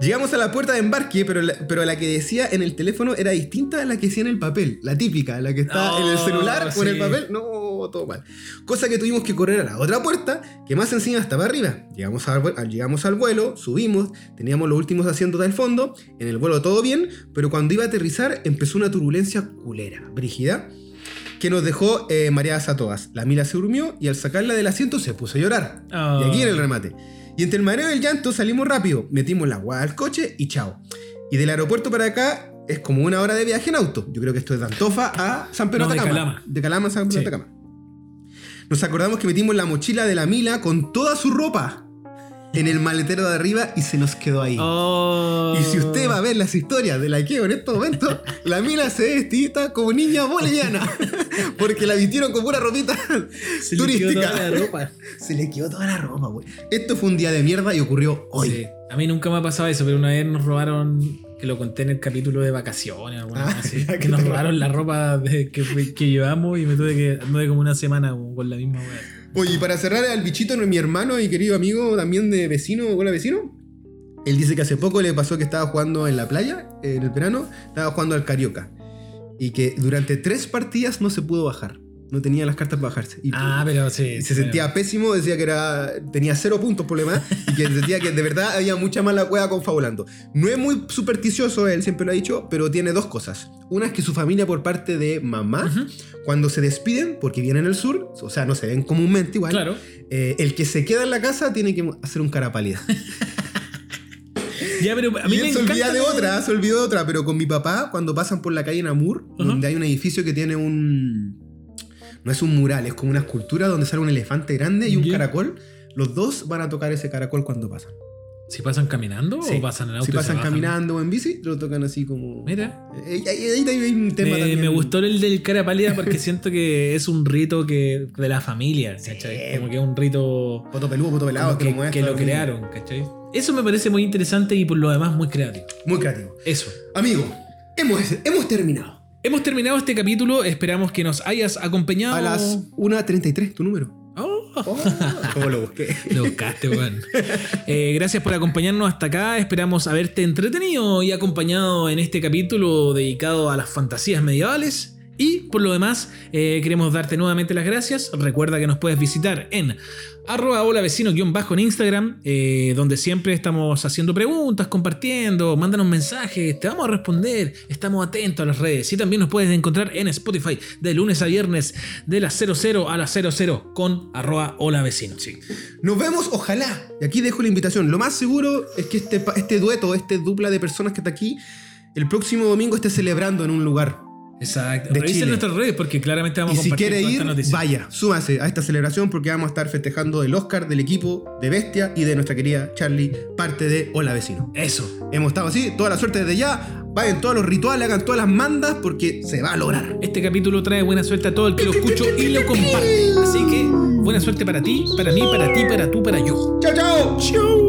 Llegamos a la puerta de embarque, pero la, pero la que decía en el teléfono era distinta a la que decía en el papel. La típica, la que está en el Oh, celular o en el sí. papel. No, todo mal. Cosa que tuvimos que correr a la otra puerta, que más encima estaba arriba. Llegamos al- llegamos al vuelo, subimos, teníamos los últimos asientos del fondo. En el vuelo todo bien, pero cuando iba a aterrizar empezó una turbulencia culera, brígida. Que nos dejó eh, mareadas a todas. La Mila se durmió y al sacarla del asiento se puso a llorar. Oh. Y aquí en el remate. Y entre el mareo y el llanto salimos rápido, metimos la guada al coche y chao. Y del aeropuerto para acá es como una hora de viaje en auto. Yo creo que esto es de Antofa a San Pedro No, de. Calama. De Calama a San Pedro Sí. Atacama. Nos acordamos que metimos la mochila de la Mila con toda su ropa en el maletero de arriba y se nos quedó ahí. Oh. Y si usted va a ver las historias de la Keo en estos momentos, la Mila se ve vestida como niña boliviana. Porque la vistieron con pura ropita Se le quedó turística. toda la ropa. Se le quedó toda la ropa, güey. Esto fue un día de mierda y ocurrió hoy. Sí. A mí nunca me ha pasado eso, pero una vez nos robaron, que lo conté en el capítulo de vacaciones, alguna Ah, cosa así, que que nos robaron la ropa de- que, que llevamos y me tuve que anduve como una semana con la misma wea. Oye, y para cerrar al bichito, mi hermano y querido amigo también de vecino, hola vecino. Él dice que hace poco le pasó que estaba jugando en la playa, en el verano, estaba jugando al Carioca. Y que durante tres partidas no se pudo bajar. No tenía las cartas para bajarse. Y Ah, pero sí. y se sentía pésimo, decía que era tenía cero puntos demás y que sentía que de verdad había mucha mala cueva confabulando. No es muy supersticioso, él siempre lo ha dicho, pero tiene dos cosas. Una es que su familia por parte de mamá, cuando se despiden, porque vienen al sur, o sea, no se ven comúnmente igual, Claro. eh, el que se queda en la casa tiene que hacer un cara pálida. Ya, pero a mí y me se olvida de otra, se olvidó de otra, pero con mi papá, cuando pasan por la calle Namur, Ajá. donde hay un edificio que tiene un... No es un mural, es como una escultura donde sale un elefante grande y un caracol. Los dos van a tocar ese caracol cuando pasan. ¿Si pasan caminando Sí. o pasan en auto? Si y se pasan caminando o en bici, lo tocan así como... Mira. Eh, Ahí ahí- ahí hay un tema Me, también. me gustó el del cara pálida porque siento que es un rito que de la familia, ¿cachai? Como que es un rito Poto peludo, poto pelado, que, que, lo que lo crearon, ¿cachai? Eso me parece muy interesante y por lo demás muy creativo. Muy creativo. Eso. Amigo, hemos, hemos terminado. Hemos terminado este capítulo, esperamos que nos hayas acompañado. A las 1.33, tu número. Oh, Oh, ¿Cómo lo busqué? lo buscaste, weón. Eh, gracias por acompañarnos hasta acá. Esperamos haberte entretenido y acompañado en este capítulo dedicado a las fantasías medievales. Y por lo demás, eh, queremos darte nuevamente las gracias. Recuerda que nos puedes visitar en arroba hola vecino bajo en Instagram, eh, donde siempre estamos haciendo preguntas, compartiendo, mándanos mensajes, te vamos a responder, estamos atentos a las redes. Y también nos puedes encontrar en Spotify de lunes a viernes de las 00 a las 00 con arroba hola vecino. Sí. Nos vemos, ojalá. Y aquí dejo la invitación. Lo más seguro es que este, este dueto, este dupla de personas que está aquí, el próximo domingo esté celebrando en un lugar. Exacto. De Revisen nuestras redes porque claramente vamos Y a si compartir quiere todas ir, vaya, súmase a esta celebración porque vamos a estar festejando el Oscar del equipo de Bestia y de nuestra querida Charlie, parte de Hola Vecino. Eso. Hemos estado así, toda la suerte desde ya. Vayan todos los rituales, hagan todas las mandas porque se va a lograr. Este capítulo trae buena suerte a todo el que lo escucho y lo comparte. Así que buena suerte para ti, para mí, para ti, para tú, para yo. ¡Chao, chao! ¡Chau!